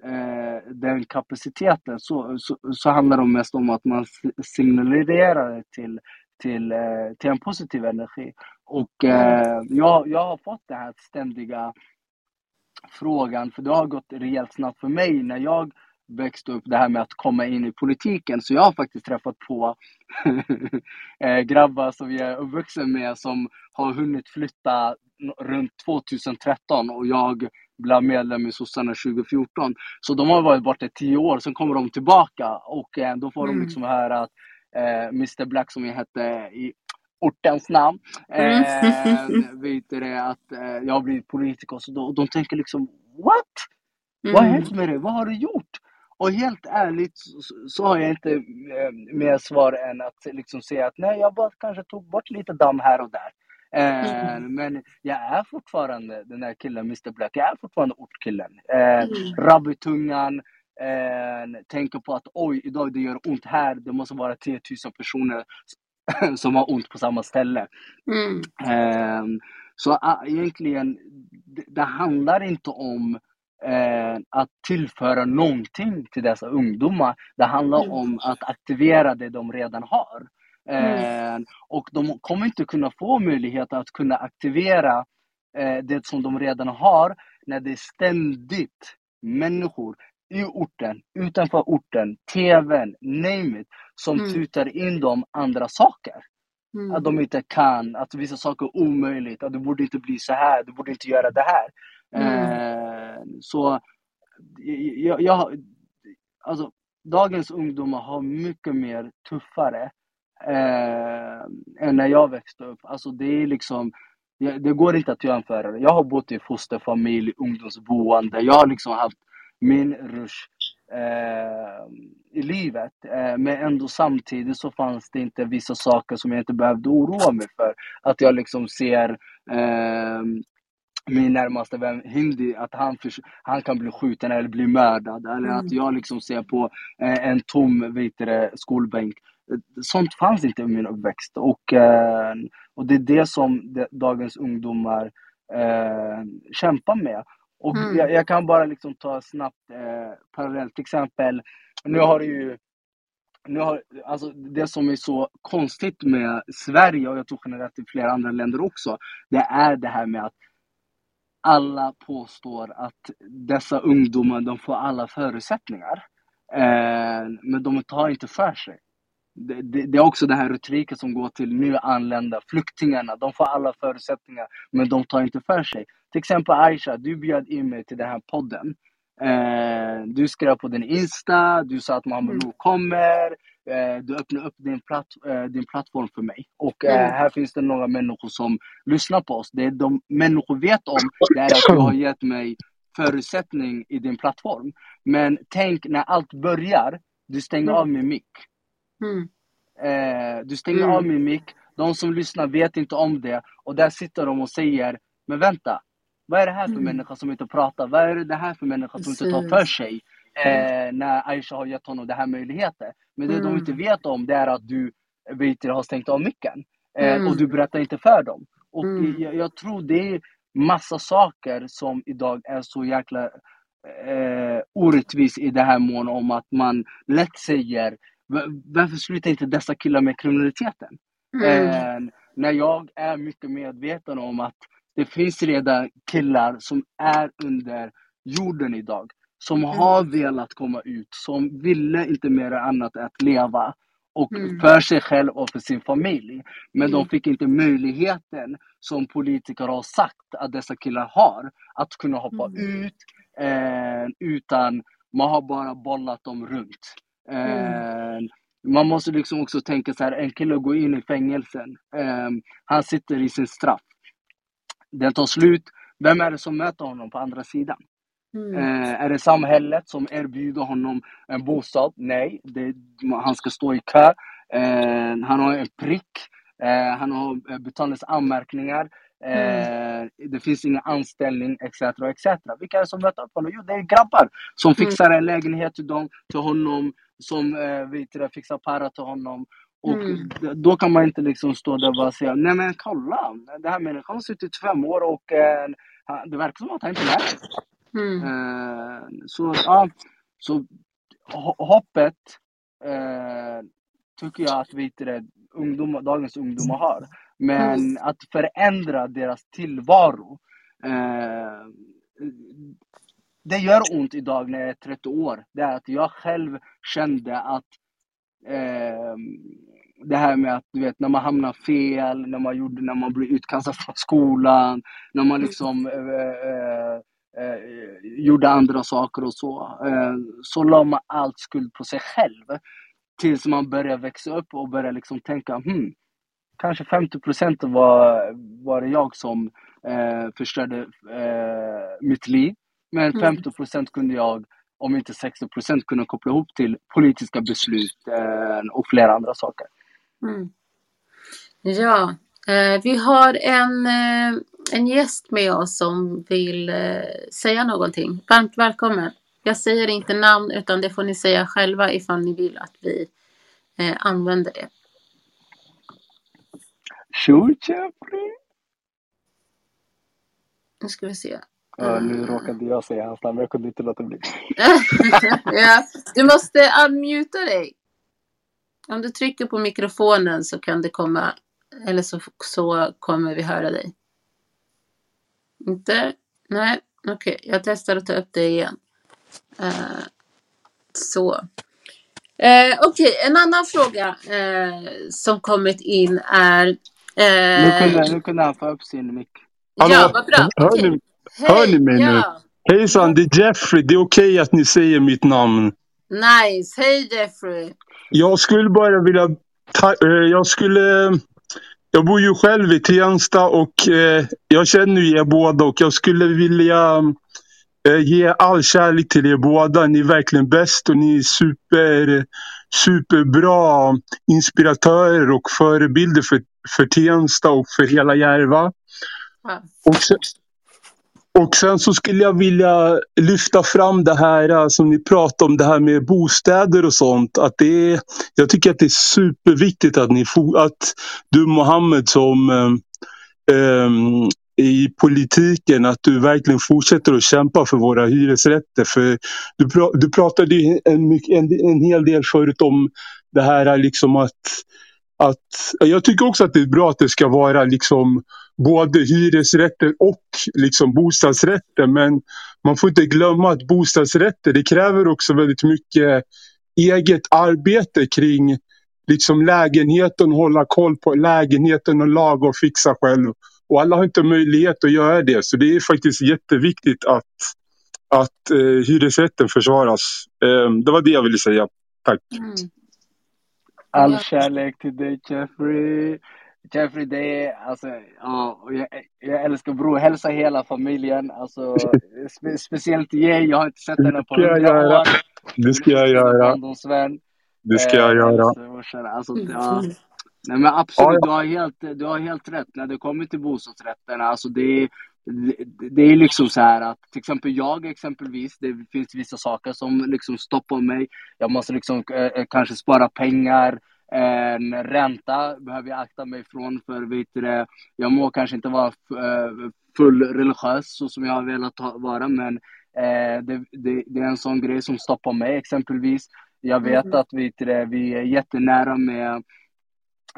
eh, den kapaciteten så, så, så, handlar det mest om att man signalerar till, till, eh, till en positiv energi. Och eh, jag, jag har fått den här ständiga frågan, för det har gått rejält snabbt för mig när jag växte upp, det här med att komma in i politiken. Så jag har faktiskt träffat på eh, grabbar som jag är uppvuxen med som har hunnit flytta runt 2013 och jag blev medlem i sossarna 2014. Så de har varit borta i tio år, sen kommer de tillbaka och eh, då får mm. de liksom höra att eh, Mr Black som jag hette i ortens namn, mm. eh, vet det, att eh, jag har blivit politiker. Så då, de tänker liksom What? Mm. Vad har hänt med dig? Vad har du gjort? Och helt ärligt så, så har jag inte eh, mer svar än att liksom säga att nej, jag bara kanske tog bort lite damm här och där. Eh, mm. Men jag är fortfarande den där killen, Mr Black. Jag är fortfarande ortkillen. Eh, mm. Rabbitungan. Eh, tänker på att oj, idag det gör ont här. Det måste vara 10 000 personer som har ont på samma ställe. Mm. Eh, så uh, egentligen, det, det, handlar inte om eh, att tillföra någonting till dessa ungdomar. Det handlar mm. om att aktivera det de redan har. Mm. Och de kommer inte kunna få möjlighet att kunna aktivera eh, det som de redan har när det är ständigt människor i orten, utanför orten, tvn, name it, som mm. tutar in dem andra saker. Mm. Att de inte kan, att vissa saker är omöjligt, att du borde inte bli så här, du borde inte göra det här. Mm. Eh, så jag, jag, alltså, dagens ungdomar har mycket mer tuffare eh, än när jag växte upp. Alltså det är liksom, det går inte att jämföra. Jag har bott i fosterfamilj, ungdomsboende. Jag har liksom haft min rush eh, i livet. Eh, men ändå samtidigt så fanns det inte vissa saker som jag inte behövde oroa mig för. Att jag liksom ser eh, min närmaste vän Hindi, att han, för, han kan bli skjuten eller bli mördad. Eller mm. att jag liksom ser på eh, en tom vet det, skolbänk. Sånt fanns inte i min uppväxt. Och, eh, och det är det som det, dagens ungdomar eh, kämpar med. Och mm. jag, jag, kan bara liksom ta snabbt eh, parallellt. Till exempel, nu har du ju nu har, alltså det som är så konstigt med Sverige, och jag tror generellt i flera andra länder också, det är det här med att alla påstår att dessa ungdomar de får alla förutsättningar. Eh, men de tar inte för sig. Det, det, det, är också den här retoriken som går till nu anlända flyktingarna. De får alla förutsättningar, men de tar inte för sig. Till exempel Aisha, du bjöd in mig till den här podden. Eh, du skrev på din Insta, du sa att Mohammed mm. kommer. Eh, du öppnar upp din, platt, eh, din plattform för mig. Och eh, mm. här finns det några människor som lyssnar på oss. Det de människor vet om det är att du har gett mig förutsättning i din plattform. Men tänk när allt börjar, du stänger mm. av min mick. Mm. Eh, du stänger mm. av min mick, de som lyssnar vet inte om det och där sitter de och säger Men vänta, vad är det här för mm. människa som inte pratar? Vad är det här för människa som inte tar för sig? Eh, när Aisha har gett honom den här möjligheten. Men det de mm. inte vet om det är att du vet, har stängt av micken. Eh, och mm. du berättar inte för dem. Och jag, jag, tror det är massa saker som idag är så jäkla eh, orättvis i det här mån om att man lätt säger varför slutar inte dessa killar med kriminaliteten? Mm. Eh, när jag är mycket medveten om att det finns redan killar som är under jorden idag. Som mm. har velat komma ut, som ville inte mer annat än att leva. Och mm. för sig själv och för sin familj. Men mm. de fick inte möjligheten som politiker har sagt att dessa killar har. Att kunna hoppa mm. ut. Eh, utan man har bara bollat dem runt. Eh, man måste liksom också tänka så här, en kille går in i fängelsen. Eh, han sitter i sin straff. Den tar slut. Vem är det som möter honom på andra sidan? Mm. Eh, är det samhället som erbjuder honom en bostad? Nej, det, han ska stå i kö. Eh, han har en prick. Eh, han har betalningsanmärkningar. Mm. Det finns ingen anställning etc. etc. Vilka är det som möter upp honom? Jo, det är grabbar som mm. fixar en lägenhet till, dem, till honom. Som vet fixar para till honom. Och mm. då kan man inte liksom stå där och bara säga, nej men kolla, den här människan har suttit fem år och det verkar som att han inte lär sig. Mm. Eh, så, ja, så hoppet eh, tycker jag att vet det, ungdom, dagens ungdomar har. Men att förändra deras tillvaro. Eh, det gör ont idag när jag är 30 år. Det är att jag själv kände att eh, det här med att du vet när man hamnar fel, när man, gjorde, när man blir utkastad från skolan, när man liksom eh, eh, gjorde andra saker och så. Eh, så la man allt skuld på sig själv. Tills man börjar växa upp och börjar liksom tänka, hmm, kanske 50 procent var, var det jag som eh, förstörde eh, mitt liv. Men 50 procent kunde jag, om inte 60 procent, kunna koppla ihop till politiska beslut eh, och flera andra saker. Mm. Ja, vi har en, eh, en gäst med oss som vill eh, säga någonting. Varmt välkommen. Jag säger inte namn utan det får ni säga själva ifall ni vill att vi eh, använder det. Tjo! Nu ska vi se. Ja, nu råkade jag säga hans namn, men jag kunde inte låta bli. ja, du måste unmuta dig. Om du trycker på mikrofonen så kan det komma, eller så, så kommer vi höra dig. Inte? Nej, okej. Okay. Jag testar att ta upp det igen. Uh, så. Uh, okej, okay. en annan fråga uh, som kommit in är... nu, kunde, nu kunde han få upp sin mick. Ja, vad bra. Hör, okay. ni, hör ni mig ja. nu? Hejsan, det är Jeffrey. Det är okej okay att ni säger mitt namn. Nice. Hej Jeffrey. Jag skulle bara vilja... jag skulle... Jag bor ju själv i Tensta och eh, jag känner ju er båda och jag skulle vilja eh, ge all kärlek till er båda. Ni är verkligen bäst och ni är super, superbra inspiratörer och förebilder för, för Tensta och för hela Järva. Ja. Och sen, och sen så skulle jag vilja lyfta fram det här eh, som ni pratade om, det här med bostäder och sånt. Att det är, jag tycker att det är superviktigt att, ni, att du Mohammed som um, i politiken att du verkligen fortsätter att kämpa för våra hyresrätter. För du, pra, du pratade en, en, en hel del förut om det här eh, liksom att, att... Jag tycker också att det är bra att det ska vara liksom både hyresrätter och liksom bostadsrätter. Men man får inte glömma att bostadsrätter det kräver också väldigt mycket eget arbete kring liksom lägenheten, hålla koll på lägenheten och laga och fixa själv. Och alla har inte möjlighet att göra det. Så det är faktiskt jätteviktigt att, att eh, hyresrätten försvaras. Eh, det var det jag ville säga. Tack. Mm. All kärlek till dig Jeffrey. Jeffrey, det är alltså, ja, jag, jag älskar bror. Hälsa hela familjen. Alltså, spe, speciellt Jay. Jag har inte sett henne på hundra år. Det ska jag göra. Det ska jag göra. Alltså, ja. Nej men absolut, du har, helt, du har helt rätt. När det kommer till bostadsrätterna, alltså det, det, det är liksom så här att till exempel jag exempelvis, det finns vissa saker som liksom stoppar mig. Jag måste liksom eh, kanske spara pengar. En ränta behöver jag akta mig från för vet du, jag må kanske inte vara eh, full religiös så som jag har velat vara men eh, det, det, det, är en sån grej som stoppar mig exempelvis. Jag vet mm. att vet du, vi är jättenära med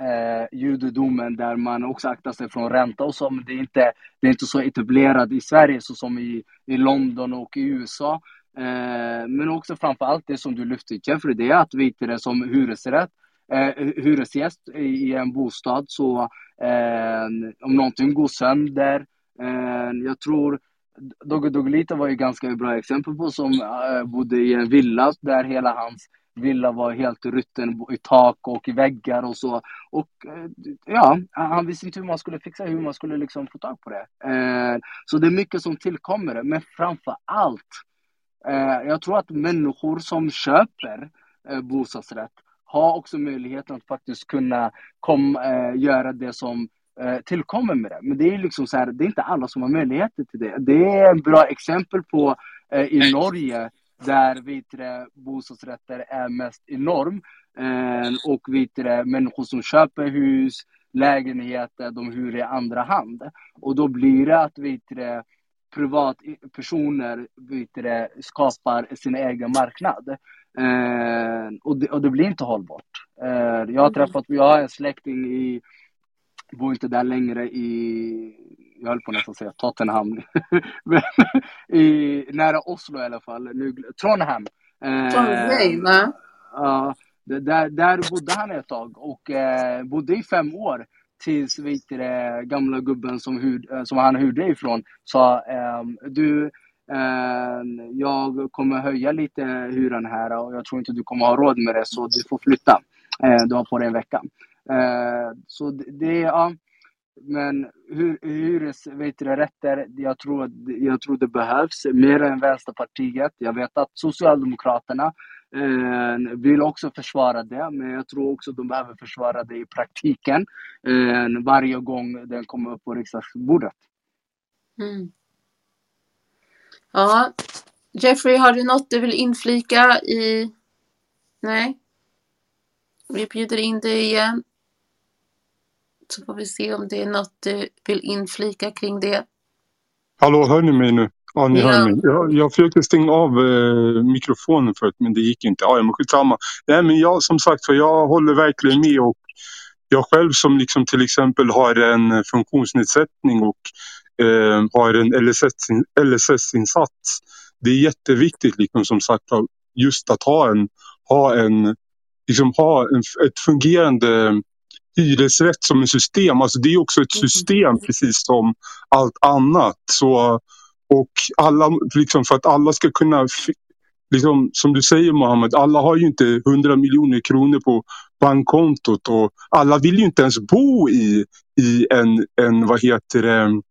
eh, judedomen där man också aktar sig från ränta och så, men det är inte, det är inte så etablerat i Sverige så som i, i London och i USA. Eh, men också framför allt det som du lyfter Jeffrey, det är att vet du, som hyresrätt eh, hyresgäst i en bostad så eh, om någonting går sönder, eh, jag tror Dogge Doggelita var ju ganska bra exempel på som eh, bodde i en villa där hela hans villa var helt rutten i tak och i väggar och så. Och eh, ja, han visste inte hur man skulle fixa hur man skulle liksom få tag på det. Eh, så det är mycket som tillkommer, men framför allt eh, jag tror att människor som köper eh, bostadsrätt ha också möjligheten att faktiskt kunna kom, eh, göra det som eh, tillkommer med det. Men det är liksom så här, det är inte alla som har möjligheter till det. Det är ett bra exempel på eh, i Norge där vitre bostadsrätter är mest enorm. Eh, och vitre människor som köper hus, lägenheter, de hyr i andra hand. Och då blir det att vitre privatpersoner vitre, skapar sin egen marknad. Eh, och, det, och det blir inte hållbart. Eh, jag har träffat, jag har en släkting i, bor inte där längre i, jag höll på att nästan säga Tottenham, men i, nära Oslo i alla fall, nu, Trondheim. Eh, Trondheim, va? Ja, där, där bodde han ett tag och eh, bodde i fem år tills vet gamla gubben som, hur, eh, som han hyrde ifrån sa eh, du Ehm, jag kommer höja lite hyran här och jag tror inte du kommer ha råd med det så du får flytta. Ehm, du har på dig en vecka. Ehm, så det, ja, men hyresrätter, jag tror, jag tror det behövs mer än Vänsterpartiet. Jag vet att Socialdemokraterna eh, vill också försvara det, men jag tror också de behöver försvara det i praktiken eh, varje gång den kommer upp på riksdagsbordet. Mm. Ja, Jeffrey, har du något du vill inflika i? Nej? Vi bjuder in dig igen. Så får vi se om det är något du vill inflika kring det. Hallå, hör ni mig nu? Ja, ni Ja. hör mig. Jag, jag försökte stänga av eh, mikrofonen förut, men det gick inte. Ja, men skitsamma. Nej, men jag som sagt, för jag håller verkligen med och jag själv som liksom till exempel har en funktionsnedsättning och eh, har en LSS- LSS-insats. Det är jätteviktigt liksom som sagt just att ha en, ha en, liksom ha en, ett fungerande hyresrätt som ett system. Alltså det är också ett system precis som allt annat. Så, och alla, liksom för att alla ska kunna, liksom, som du säger Mohammed, alla har ju inte 100 miljoner kronor på bankkontot och alla vill ju inte ens bo i, i en, en, vad heter det,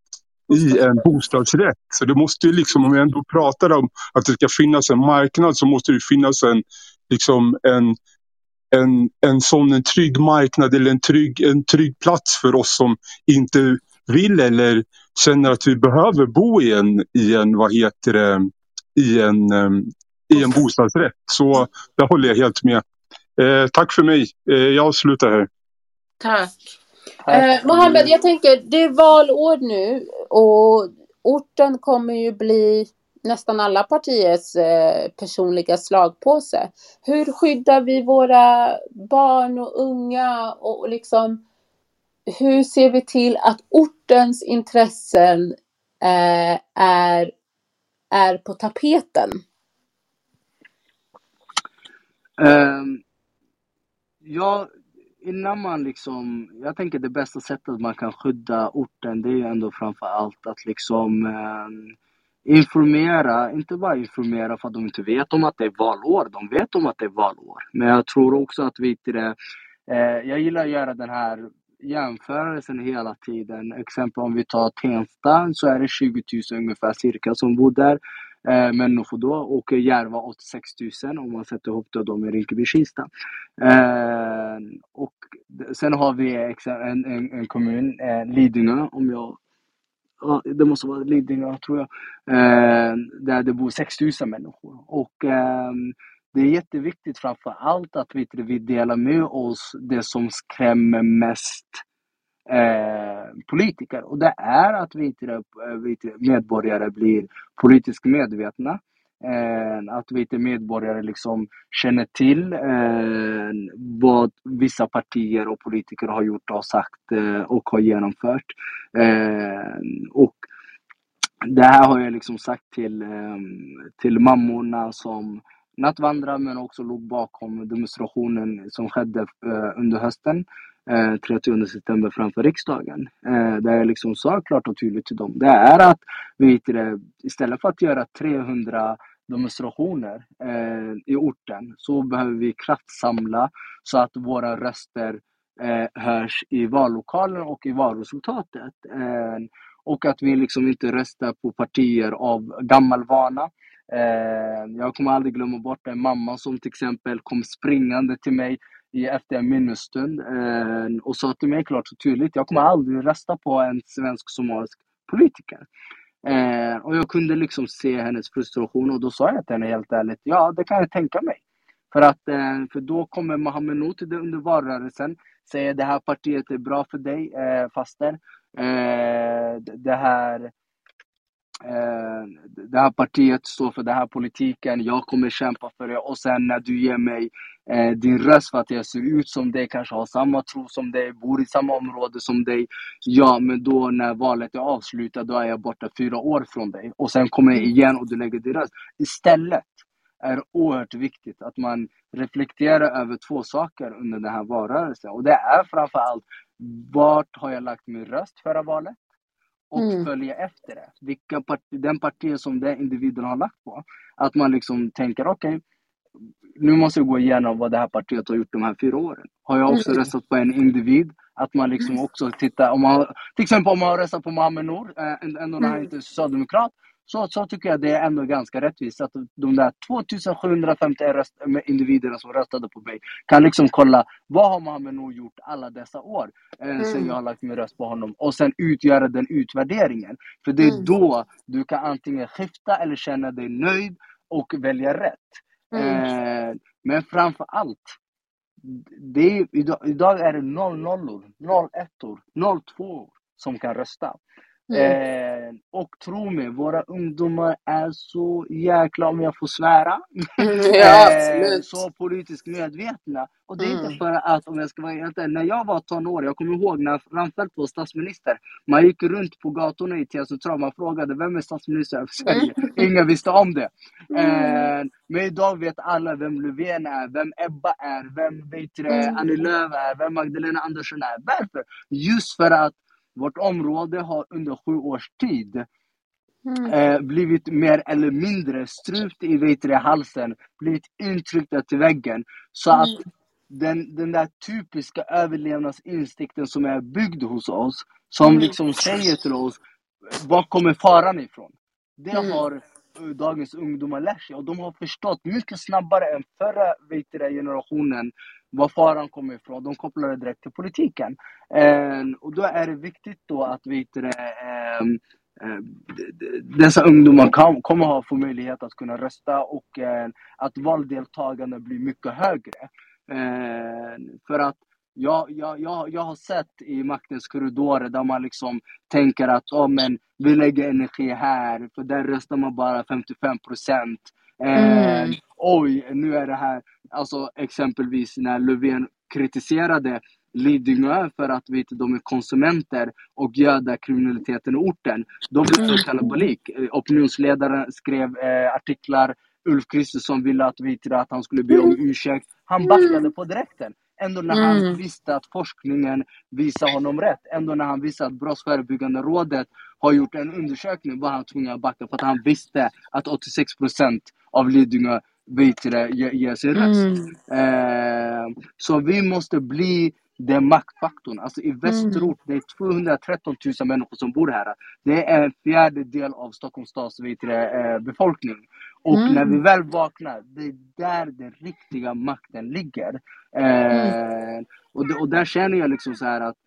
i en bostadsrätt. Så det måste ju liksom, om vi ändå pratar om att det ska finnas en marknad så måste det finnas en, liksom en, en, en sån en trygg marknad eller en trygg, en trygg plats för oss som inte vill eller känner att vi behöver bo i en, i en vad heter det, i en, ehm, i en bostadsrätt. Så där håller jag helt med. Eh, tack för mig. Eh, jag avslutar här. Tack. Eh, Mohammed, jag tänker, det är valår nu och orten kommer ju bli nästan alla partiers eh, personliga slagpåse. Hur skyddar vi våra barn och unga och, och liksom hur ser vi till att ortens intressen eh, är, är på tapeten? Ehm, ja, innan man liksom, jag tänker det bästa sättet man kan skydda orten det är ju ändå framför allt att liksom eh, informera, inte bara informera för att de inte vet om att det är valår, de vet om att det är valår. Men jag tror också att vi till det, eh, jag gillar att göra den här jämförelsen hela tiden. Exempel om vi tar Tensta så är det 20 000 ungefär cirka som bor där eh, människor då och Järva 86 000 om man sätter ihop det då med Rinkeby-Kista. Eh, och sen har vi en, en, en kommun, eh, Lidingö om jag Ja, det måste vara Lidingö tror jag. Eh, där det bor 6 000 människor. Och eh, det är jätteviktigt framför allt att vi, vi delar med oss det som skrämmer mest eh, politiker. Och det är att vi, eh, medborgare blir politiskt medvetna. Eh, att vi medborgare liksom känner till eh, vad vissa partier och politiker har gjort och sagt eh, och har genomfört. Eh, och det här har jag liksom sagt till, eh, till mammorna som nattvandrar men också låg bakom demonstrationen som skedde under hösten eh, 30 september framför riksdagen. Eh, där jag liksom sa klart och tydligt till dem. Det är att vi vet istället för att göra 300 demonstrationer eh, i orten så behöver vi kraftsamla så att våra röster eh, hörs i vallokalen och i valresultatet. Eh, och att vi liksom inte röstar på partier av gammal vana. Eh, jag kommer aldrig glömma bort en mamma som till exempel kom springande till mig i, efter en minnesstund eh, och sa till mig klart och tydligt, jag kommer aldrig rösta på en svensk-somalisk politiker. Eh, och jag kunde liksom se hennes frustration och då sa jag till henne helt ärligt, ja det kan jag tänka mig. För att eh, för då kommer Mohammed Nouti under valrörelsen säga det här partiet är bra för dig, eh, faster. Eh, det här eh, Eh, det här partiet står för den här politiken, jag kommer kämpa för det och sen när du ger mig eh, din röst för att jag ser ut som dig, kanske har samma tro som dig, bor i samma område som dig. Ja, men då när valet är avslutat, då är jag borta fyra år från dig. Och sen kommer jag igen och du lägger din röst. Istället är det oerhört viktigt att man reflekterar över två saker under den här valrörelsen. Och det är framför allt, vart har jag lagt min röst förra valet? Och Mm. följa efter det. Vilka part den partier som den individen har lagt på. Att man liksom tänker, okej, nu måste jag gå igenom vad det här partiet har gjort de här fyra åren. Har jag också Mm. röstat på en individ? Att man liksom också tittar, om man, till exempel om man har röstat på Mohamed Nour, eh, ändå när han Mm. inte är socialdemokrat, så, så tycker jag det är ändå ganska rättvist att de där 2750 röst, med individerna som röstade på mig kan liksom kolla vad har Mohamed Nour gjort alla dessa år eh, sen Mm. jag har lagt min röst på honom och sen utgöra den utvärderingen. För det är Mm. då du kan antingen skifta eller känna dig nöjd och välja rätt. Mm. Eh, men framför allt, det är, idag, idag är det noll nollor, noll ettor, noll tvåor som kan rösta. Mm. Eh, och tro mig, våra ungdomar är så jäkla, om jag får svära, Mm. eh, Ja, absolut. så politiskt medvetna. Och det är inte Mm. för att, om jag ska vara helt ärlig, när jag var tonåring, jag kommer ihåg när Reinfeldt var statsminister, man gick runt på gatorna i Tensta central, man frågade vem är statsminister över Sverige? Ingen visste om det. Eh, men idag vet alla vem Löfven är, vem Ebba är, vem vet Mm. Annie Lööf är, vem Magdalena Andersson är. Varför? Just för att vårt område har under sju års tid Mm. eh, blivit mer eller mindre strupt i det, halsen, blivit intryckta till väggen. Så att Mm. den, den där typiska överlevnadsinstinkten som är byggd hos oss, som Mm. liksom säger till oss, var kommer faran ifrån? Det Mm. har eh, dagens ungdomar lärt sig och de har förstått mycket snabbare än förra det, generationen var faran kommer ifrån. De kopplar det direkt till politiken. Eh, och då är det viktigt då att vi eh, ehm, dessa ungdomar kan, kommer ha få möjlighet att kunna rösta och eh, att valdeltagandet blir mycket högre. Eh, för att jag, jag, jag, jag har sett i maktens korridorer där man liksom tänker att oh, men vi lägger energi här, för där röstar man bara 55 procent. Eh, Mm. Oj, nu är det här, alltså exempelvis när Löfven kritiserade Lidingö för att vet, de är konsumenter och göder kriminaliteten i orten. Då blev det kalabalik. Eh, Opinionsledaren skrev eh, artiklar. Ulf Kristersson ville att, vet, att han skulle be om ursäkt. Han backade på direkten. Ändå när han Mm. visste att forskningen visar honom rätt. Ändå när han visste att Brottsförebyggande rådet har gjort en undersökning var han tvungen att backa för att han visste att 86 procent av Lidingö ger sin röst. Mm. Eh, så vi måste bli den maktfaktorn. Alltså i Västerort, det är 213 000 människor som bor här. Det är en fjärdedel av Stockholms stads eh, befolkning. Och Mm. när vi väl vaknar, det är där den riktiga makten ligger. Eh, och, det, och där känner jag liksom så här att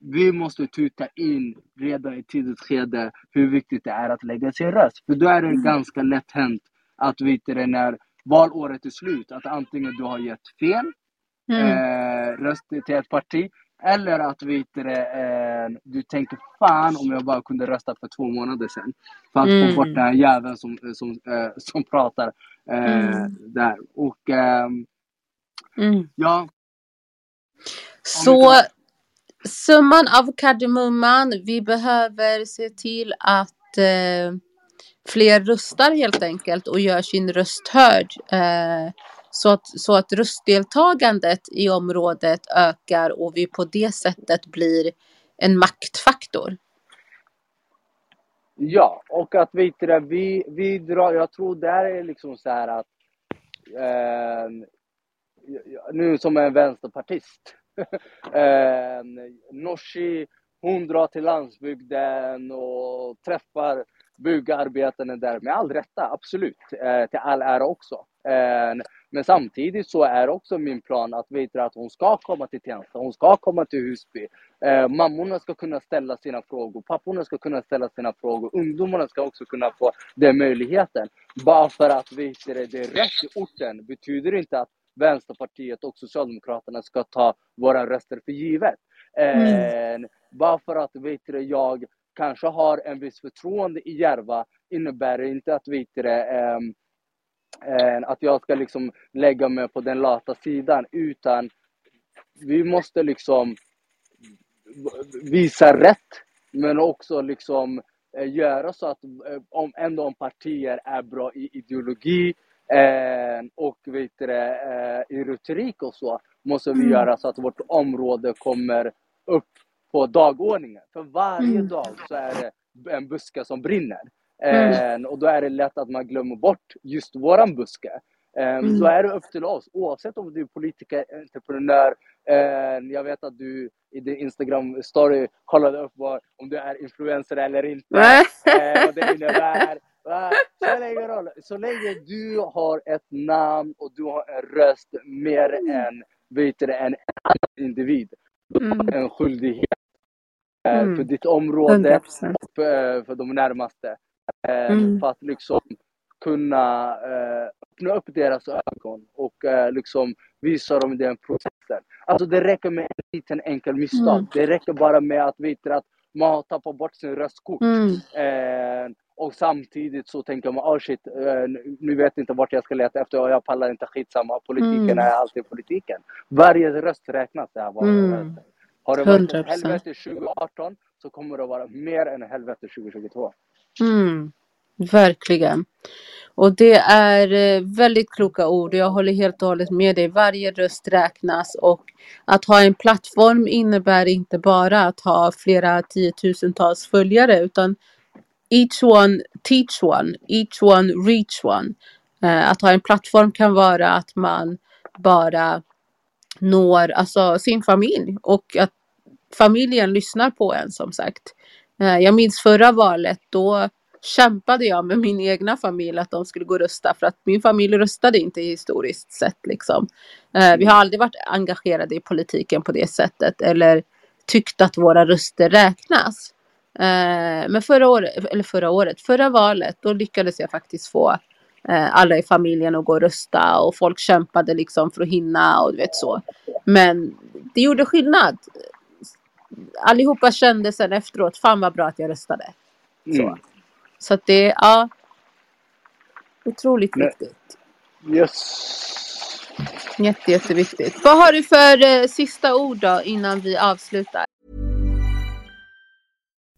vi måste tuta in redan i tidigt skede hur viktigt det är att lägga sin röst. För då är det ganska lätt hänt att veta det när valåret är slut, att antingen du har gett fel Mm. eh, röst till ett parti, eller att veta det, eh, du tänker fan om jag bara kunde rösta för två månader sedan. För att Mm. få bort den här jäveln som, som, eh, som pratar eh, Mm. där. Och ehm, Mm. ja, Så summan av kardemumman, vi behöver se till att eh, fler röstar helt enkelt och gör sin röst hörd. Eh, så, att, så att röstdeltagandet i området ökar och vi på det sättet blir en maktfaktor. Ja, och att vi, vi, vi drar, jag tror där är liksom så här att eh, nu som en vänsterpartist. eh, Nooshi, hon drar till landsbygden och träffar byggarbetarna där med all rätta, absolut. Eh, till all ära också. Eh, men samtidigt så är också min plan att veta att hon ska komma till Tensta, hon ska komma till Husby. Eh, mammorna ska kunna ställa sina frågor, papporna ska kunna ställa sina frågor, ungdomarna ska också kunna få den möjligheten. Bara för att vi det, det är rätt i orten betyder inte att Vänsterpartiet och Socialdemokraterna ska ta våra röster för givet. Eh, Bara för att vet du, jag kanske har en viss förtroende i Järva innebär det inte att, vet det, ehm, eh, att jag ska liksom lägga mig på den lata sidan utan vi måste liksom visa rätt men också liksom eh, göra så att eh, om ändå om partier är bra i ideologi och vet det, eh, i retorik och så måste vi mm. göra så att vårt område kommer upp på dagordningen. För varje mm. dag så är det en buske som brinner. Mm. Eh, och då är det lätt att man glömmer bort just våran buske. Eh, mm. Så är det upp till oss, oavsett om du är politiker, entreprenör. Eh, jag vet att du i din Instagram story kollade upp vad, om du är influencer eller inte. eh, vad det innebär. Spelar ingen roll. Så länge du har ett namn och du har en röst mer mm. än vet du, en annan individ. Du har mm. en skyldighet eh, mm. för ditt område 100%. och för, för de närmaste. Eh, mm. För att liksom kunna eh, öppna upp deras ögon och eh, liksom visa dem den processen. Alltså det räcker med en liten enkel misstag. Mm. Det räcker bara med att veta att man har tappat bort sin röstkort. Mm. Eh, och samtidigt så tänker man, oh shit, eh, nu vet jag inte vart jag ska leta efter och jag pallar inte, skitsamma, politiken mm. är alltid politiken. Varje röst räknas det här mm. Har det varit ett helvete 2018 så kommer det vara mer än helvete 2022. Mm. Verkligen. Och det är eh, väldigt kloka ord. Jag håller helt och hållet med dig. Varje röst räknas och att ha en plattform innebär inte bara att ha flera tiotusentals följare utan each one teach one, each one reach one. Eh, att ha en plattform kan vara att man bara når alltså, sin familj och att familjen lyssnar på en som sagt. Eh, jag minns förra valet då kämpade jag med min egna familj att de skulle gå och rösta för att min familj röstade inte historiskt sett liksom. Eh, vi har aldrig varit engagerade i politiken på det sättet eller tyckt att våra röster räknas. Eh, men förra året, eller förra året, förra valet, då lyckades jag faktiskt få eh, alla i familjen att gå och rösta och folk kämpade liksom för att hinna och du vet så. Men det gjorde skillnad. Allihopa kände sen efteråt, fan vad bra att jag röstade. Så, mm. så att det, ja. Otroligt viktigt. Yes. Jätte, jätteviktigt. Vad har du för eh, sista ord då innan vi avslutar?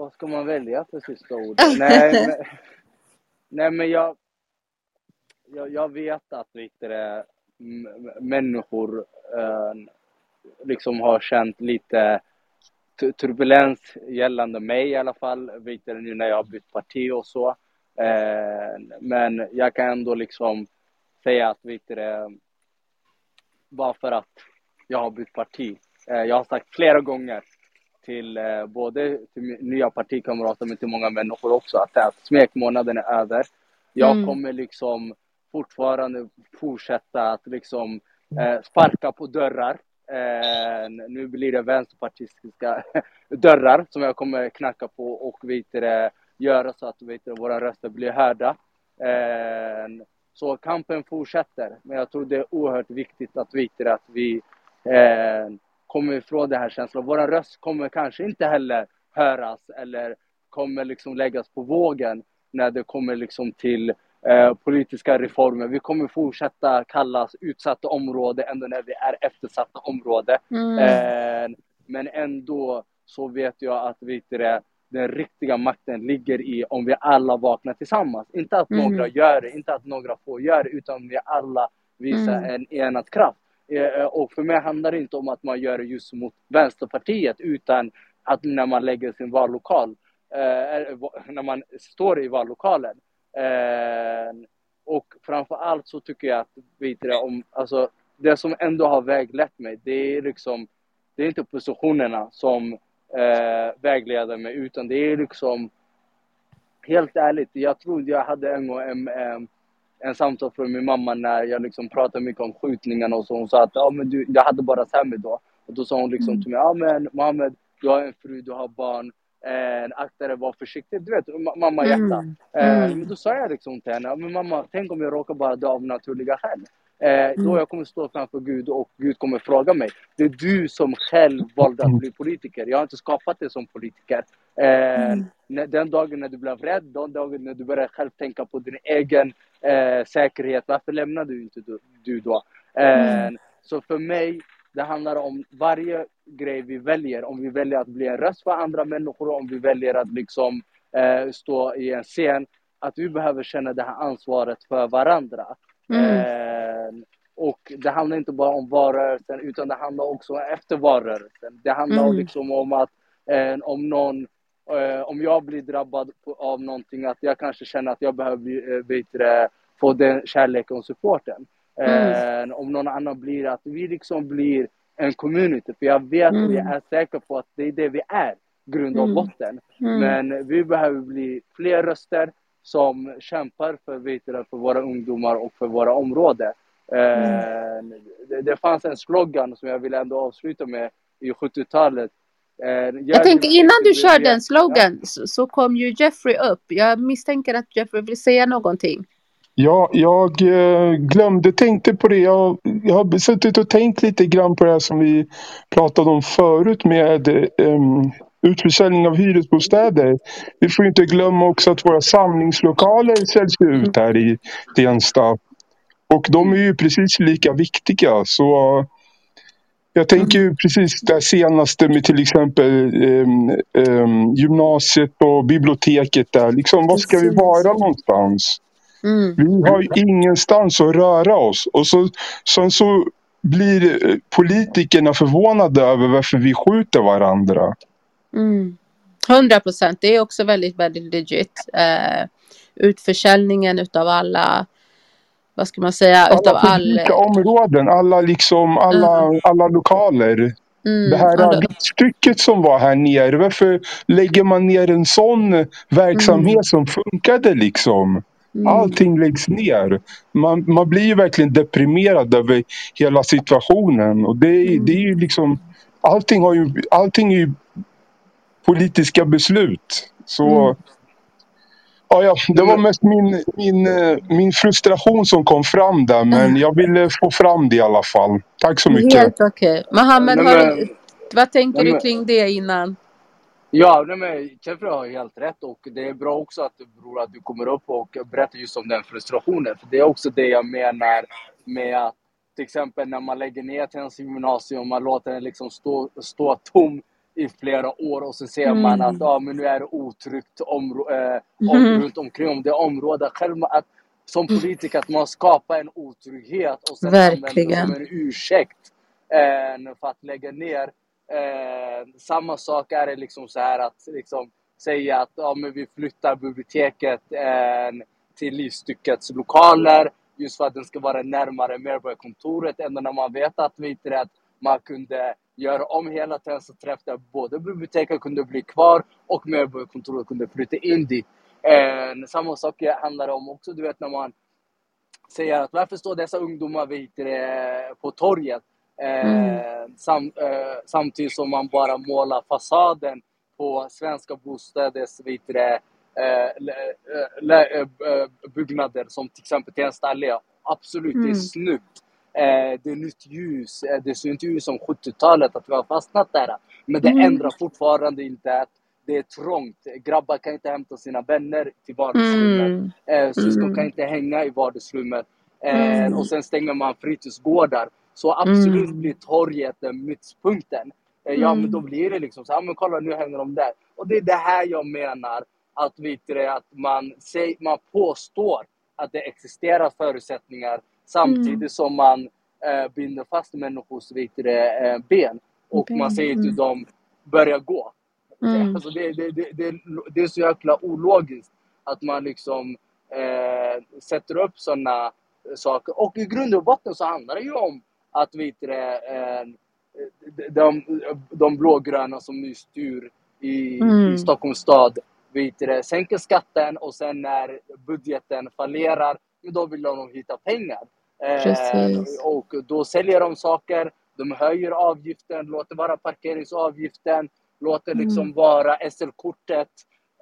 Vad ska man välja för sista ord? nej, men, nej, men jag, jag, jag vet att det, människor äh, liksom har känt lite turbulens gällande mig i alla fall, vet nu när jag har bytt parti och så. Äh, men jag kan ändå liksom säga att, vet det, bara för att jag har bytt parti. Äh, jag har sagt flera gånger till eh, både till nya partikamrater men till många människor också att, att smekmånaden är över. Jag mm. kommer liksom fortfarande fortsätta att liksom eh, sparka på dörrar. Eh, nu blir det vänsterpartistiska dörrar som jag kommer knacka på och vet det, göra så att vet det, våra röster blir hörda. Eh, så kampen fortsätter, men jag tror det är oerhört viktigt att veta att vi eh, kommer ifrån den här känslan. Vår röst kommer kanske inte heller höras eller kommer liksom läggas på vågen när det kommer liksom till eh, politiska reformer. Vi kommer fortsätta kallas utsatta område ändå när vi är eftersatta område. Mm. Eh, men ändå så vet jag att vet det, den riktiga makten ligger i om vi alla vaknar tillsammans. Inte att mm. några gör det, inte att några få gör det, utan vi alla visar mm. en enad kraft. Eh, och för mig handlar det inte om att man gör det just mot Vänsterpartiet utan att när man lägger sin vallokal, eh, när man står i vallokalen. Eh, och framför allt så tycker jag att vet du, om, alltså, det som ändå har väglett mig, det är liksom, det är inte positionerna som eh, vägleder mig utan det är liksom helt ärligt, jag trodde jag hade en gång en, en, en samtal från min mamma när jag liksom pratade mycket om skjutningarna och så. Hon sa att ja, men du, jag hade bara Sammy då. Och då sa hon liksom Mm. till mig, ja men Mohammed, du har en fru, du har barn. Eh, akta dig, var försiktig. Du vet, ma- mamma hjärta. Mm. Eh, Mm. men då sa jag liksom till henne, men mamma, tänk om jag råkar bara dö av naturliga skäl. Eh, då Mm. jag kommer stå framför Gud och Gud kommer fråga mig. Det är du som själv valde att bli politiker. Jag har inte skapat dig som politiker. Eh, Mm. den dagen när du blev rädd, den dagen när du började själv tänka på din egen eh, säkerhet, varför lämnade du inte du, du då? Eh, Mm. Så för mig, det handlar om varje grej vi väljer. Om vi väljer att bli en röst för andra människor, om vi väljer att liksom eh, stå i en scen, att vi behöver känna det här ansvaret för varandra. Mm. Eh, och det handlar inte bara om valrörelsen, utan det handlar också om efter valrörelsen. Det handlar Mm. liksom om att eh, om någon om jag blir drabbad av någonting, att jag kanske känner att jag behöver bli, eh, bättre, få den kärleken och supporten. Mm. Eh, om någon annan blir, att vi liksom blir en community. För jag vet och jag Mm. är säker på att det är det vi är, grund och Mm. botten. Mm. Men vi behöver bli fler röster som kämpar för, vet du, för våra ungdomar och för våra områden. Eh, det, det fanns en slogan som jag vill ändå avsluta med i 70-talet. Eh, Jag tänker innan du kör den Ja. slogan så, så kom ju Jeffrey upp. Jag misstänker att Jeffrey vill säga någonting. Ja, jag eh, glömde, tänkte på det. Jag, jag har suttit och tänkt lite grann på det här som vi pratade om förut med um, utförsäljning av hyresbostäder. Vi får ju inte glömma också att våra samlingslokaler säljs ut här i Tensta. Och de är ju precis lika viktiga. Så jag tänker ju precis det senaste med till exempel ehm, ehm, gymnasiet och biblioteket där. Liksom, var ska vi vara någonstans? Mm. Vi har ju ingenstans att röra oss. Och så, sen så blir eh, politikerna förvånade över varför vi skjuter varandra. Mm. 100 procent. Det är också väldigt, väldigt legit. Eh, utförsäljningen utav alla, vad ska man säga, utav Alla all... publika områden, alla, liksom, alla, alla lokaler. Mm, Det här alla- stycket som var här nere, varför lägger man ner en sån verksamhet som funkade liksom? Mm. Allting läggs ner. Man, man blir ju verkligen deprimerad över hela situationen. Och det, Mm. det är ju liksom, allting, har ju, allting är ju politiska beslut. Så Mm. Ja, ja, det var mest min, min, eh, min frustration som kom fram där. Men jag ville få fram det i alla fall. Tack så mycket. Helt okej. Mohammed, Nej, men- du, vad tänker Nej, du kring det innan? Ja, nej, men Jeffrey har helt rätt och det är bra också att, bror, att du kommer upp och berättar just om den frustrationen. För det är också det jag menar med att till exempel när man lägger ner Tensta gymnasium, man låter den liksom stå, stå tom i flera år och så ser man Mm. att ja, men nu är det otryggt eh, om, Mhm. runt omkring om det området. Själv att, som politiker att man skapar en otrygghet och sen Verkligen. som en ursäkt eh, för att lägga ner. Eh, samma sak är det liksom så här att liksom säga att ja, men vi flyttar biblioteket eh, till livsstyckets lokaler just för att den ska vara närmare Medborgarkontoret än när man vet att, vet du, att man kunde göra om hela Tensta träff där både biblioteket kunde bli kvar och Medborgarkontoret kunde flytta in dit. Eh, samma sak handlar det om också, du vet när man säger att varför står dessa ungdomar du, det, på torget eh, sam, eh, samtidigt som man bara målar fasaden på svenska bostäders det, eh, eh, eh, eh, byggnader som till exempel Tensta allé. Absolut, det Mm. är snyggt. Eh, det är nytt ljus. Eh, det ser inte ut som 70-talet att vi har fastnat där. Men det Mm. ändrar fortfarande inte att det är trångt. Grabbar kan inte hämta sina vänner till vardagsrummet. Mm. Eh, syskon Mm. kan inte hänga i vardagsrummet. Mm. Och sen stänger man fritidsgårdar. Så absolut Mm. blir torget den mittpunkten. Ja, Mm. men då blir det liksom så här, men kolla nu hänger de där. Och det är det här jag menar, att, vet du, att man, säg, man påstår att det existerar förutsättningar samtidigt Mm. som man eh, binder fast människors vet du, det, eh, ben. Och Ben, man säger till mm. dem, börja gå. Mm. Alltså det, det, det, det, är så jäkla ologiskt att man liksom eh, sätter upp sådana saker. Och i grund och botten så handlar det ju om att vet det, eh, de, de blågröna som nu styr i, Mm. i Stockholms stad vet det, sänker skatten och sen när budgeten fallerar, då vill de hitta pengar. Eh, Precis. och då säljer de saker, de höjer avgiften, låter vara parkeringsavgiften, låter Mm. liksom vara SL-kortet.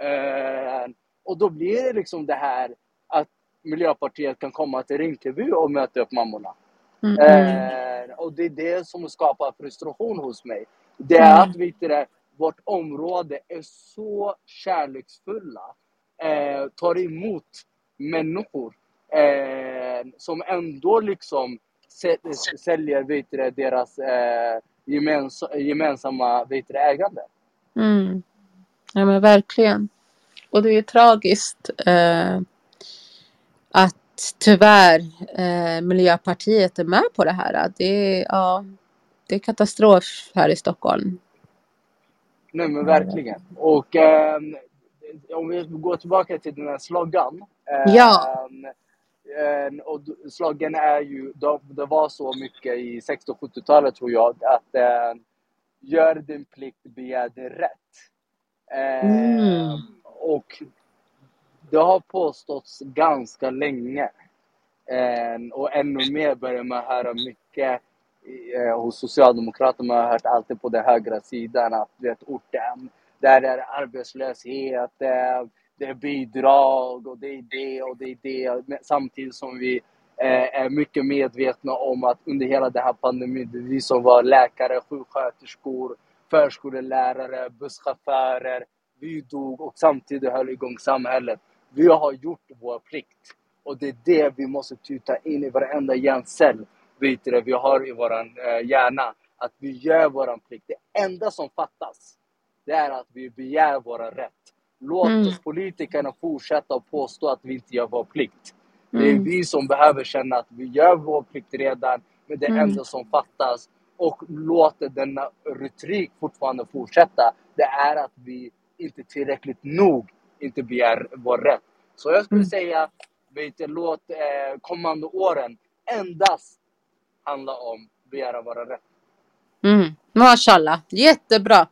Eh, och då blir det liksom det här att Miljöpartiet kan komma till Rinkeby och möta upp mammorna. Mm, mm. Eh, och det är det som skapar frustration hos mig. Det är Mm. att du, det, vårt område är så kärleksfulla. Eh, tar emot människor eh, som ändå liksom sä- säljer vet du, deras eh, gemens gemensamma vet du, ägande. Mm. Ja men verkligen. Och det är tragiskt eh, att tyvärr eh, Miljöpartiet är med på det här. Det är, ja, det är katastrof här i Stockholm. Nej men verkligen. Och ehm, om vi går tillbaka till den här sloggan. ehm, Ja. Ehm, och sloggan är ju, det var så mycket i 60 och 70-talet tror jag, att ehm, gör din plikt, begär din rätt. Ehm, Mm. Och det har påståtts ganska länge. Ehm, och ännu mer börjar man höra mycket eh, hos Socialdemokraterna. Man har hört alltid på den högra sidan att du vet, orten, där är arbetslöshet, det är, bidrag och det är det och det är det. Samtidigt som vi eh, är mycket medvetna om att under hela den här pandemin, det är vi som var läkare, sjuksköterskor, förskollärare, busschaufförer, vi dog och samtidigt höll igång samhället. Vi har gjort vår plikt. Och det är det vi måste tuta in i varenda hjärncell vet du det, vi har i vår eh, hjärna. Att vi gör vår plikt. Det enda som fattas, det är att vi begär vår rätt. Låt Mm. oss politikerna fortsätta att påstå att vi inte gör vår plikt. Det är Mm. vi som behöver känna att vi gör vår plikt redan, men det Mm. enda som fattas och låter denna retorik fortfarande fortsätta, det är att vi inte tillräckligt nog inte begär vår rätt. Så jag skulle Mm. säga, vet låt eh, kommande åren endast handla om begära vår rätt. Mm. Mashallah, jättebra.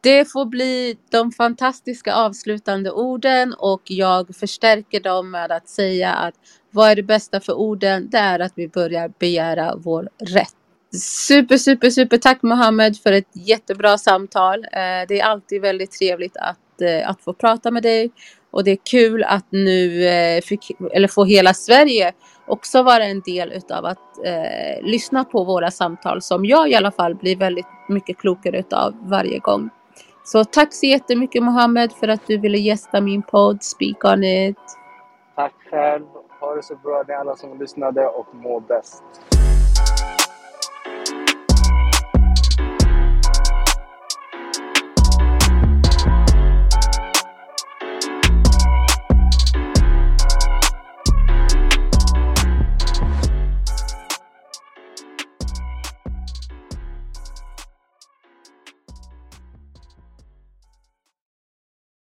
Det får bli de fantastiska avslutande orden och jag förstärker dem med att säga att vad är det bästa för orden? Det är att vi börjar begära vår rätt. Super, super, super tack Mohammed för ett jättebra samtal. Eh, det är alltid väldigt trevligt att, eh, att få prata med dig och det är kul att nu eh, fick, eller få hela Sverige också vara en del utav att eh, lyssna på våra samtal som jag i alla fall blir väldigt mycket klokare utav varje gång. Så tack så jättemycket Mohammed för att du ville gästa min podd Speak on it. Tack själv. Ha det så bra ni alla som lyssnade och må bäst.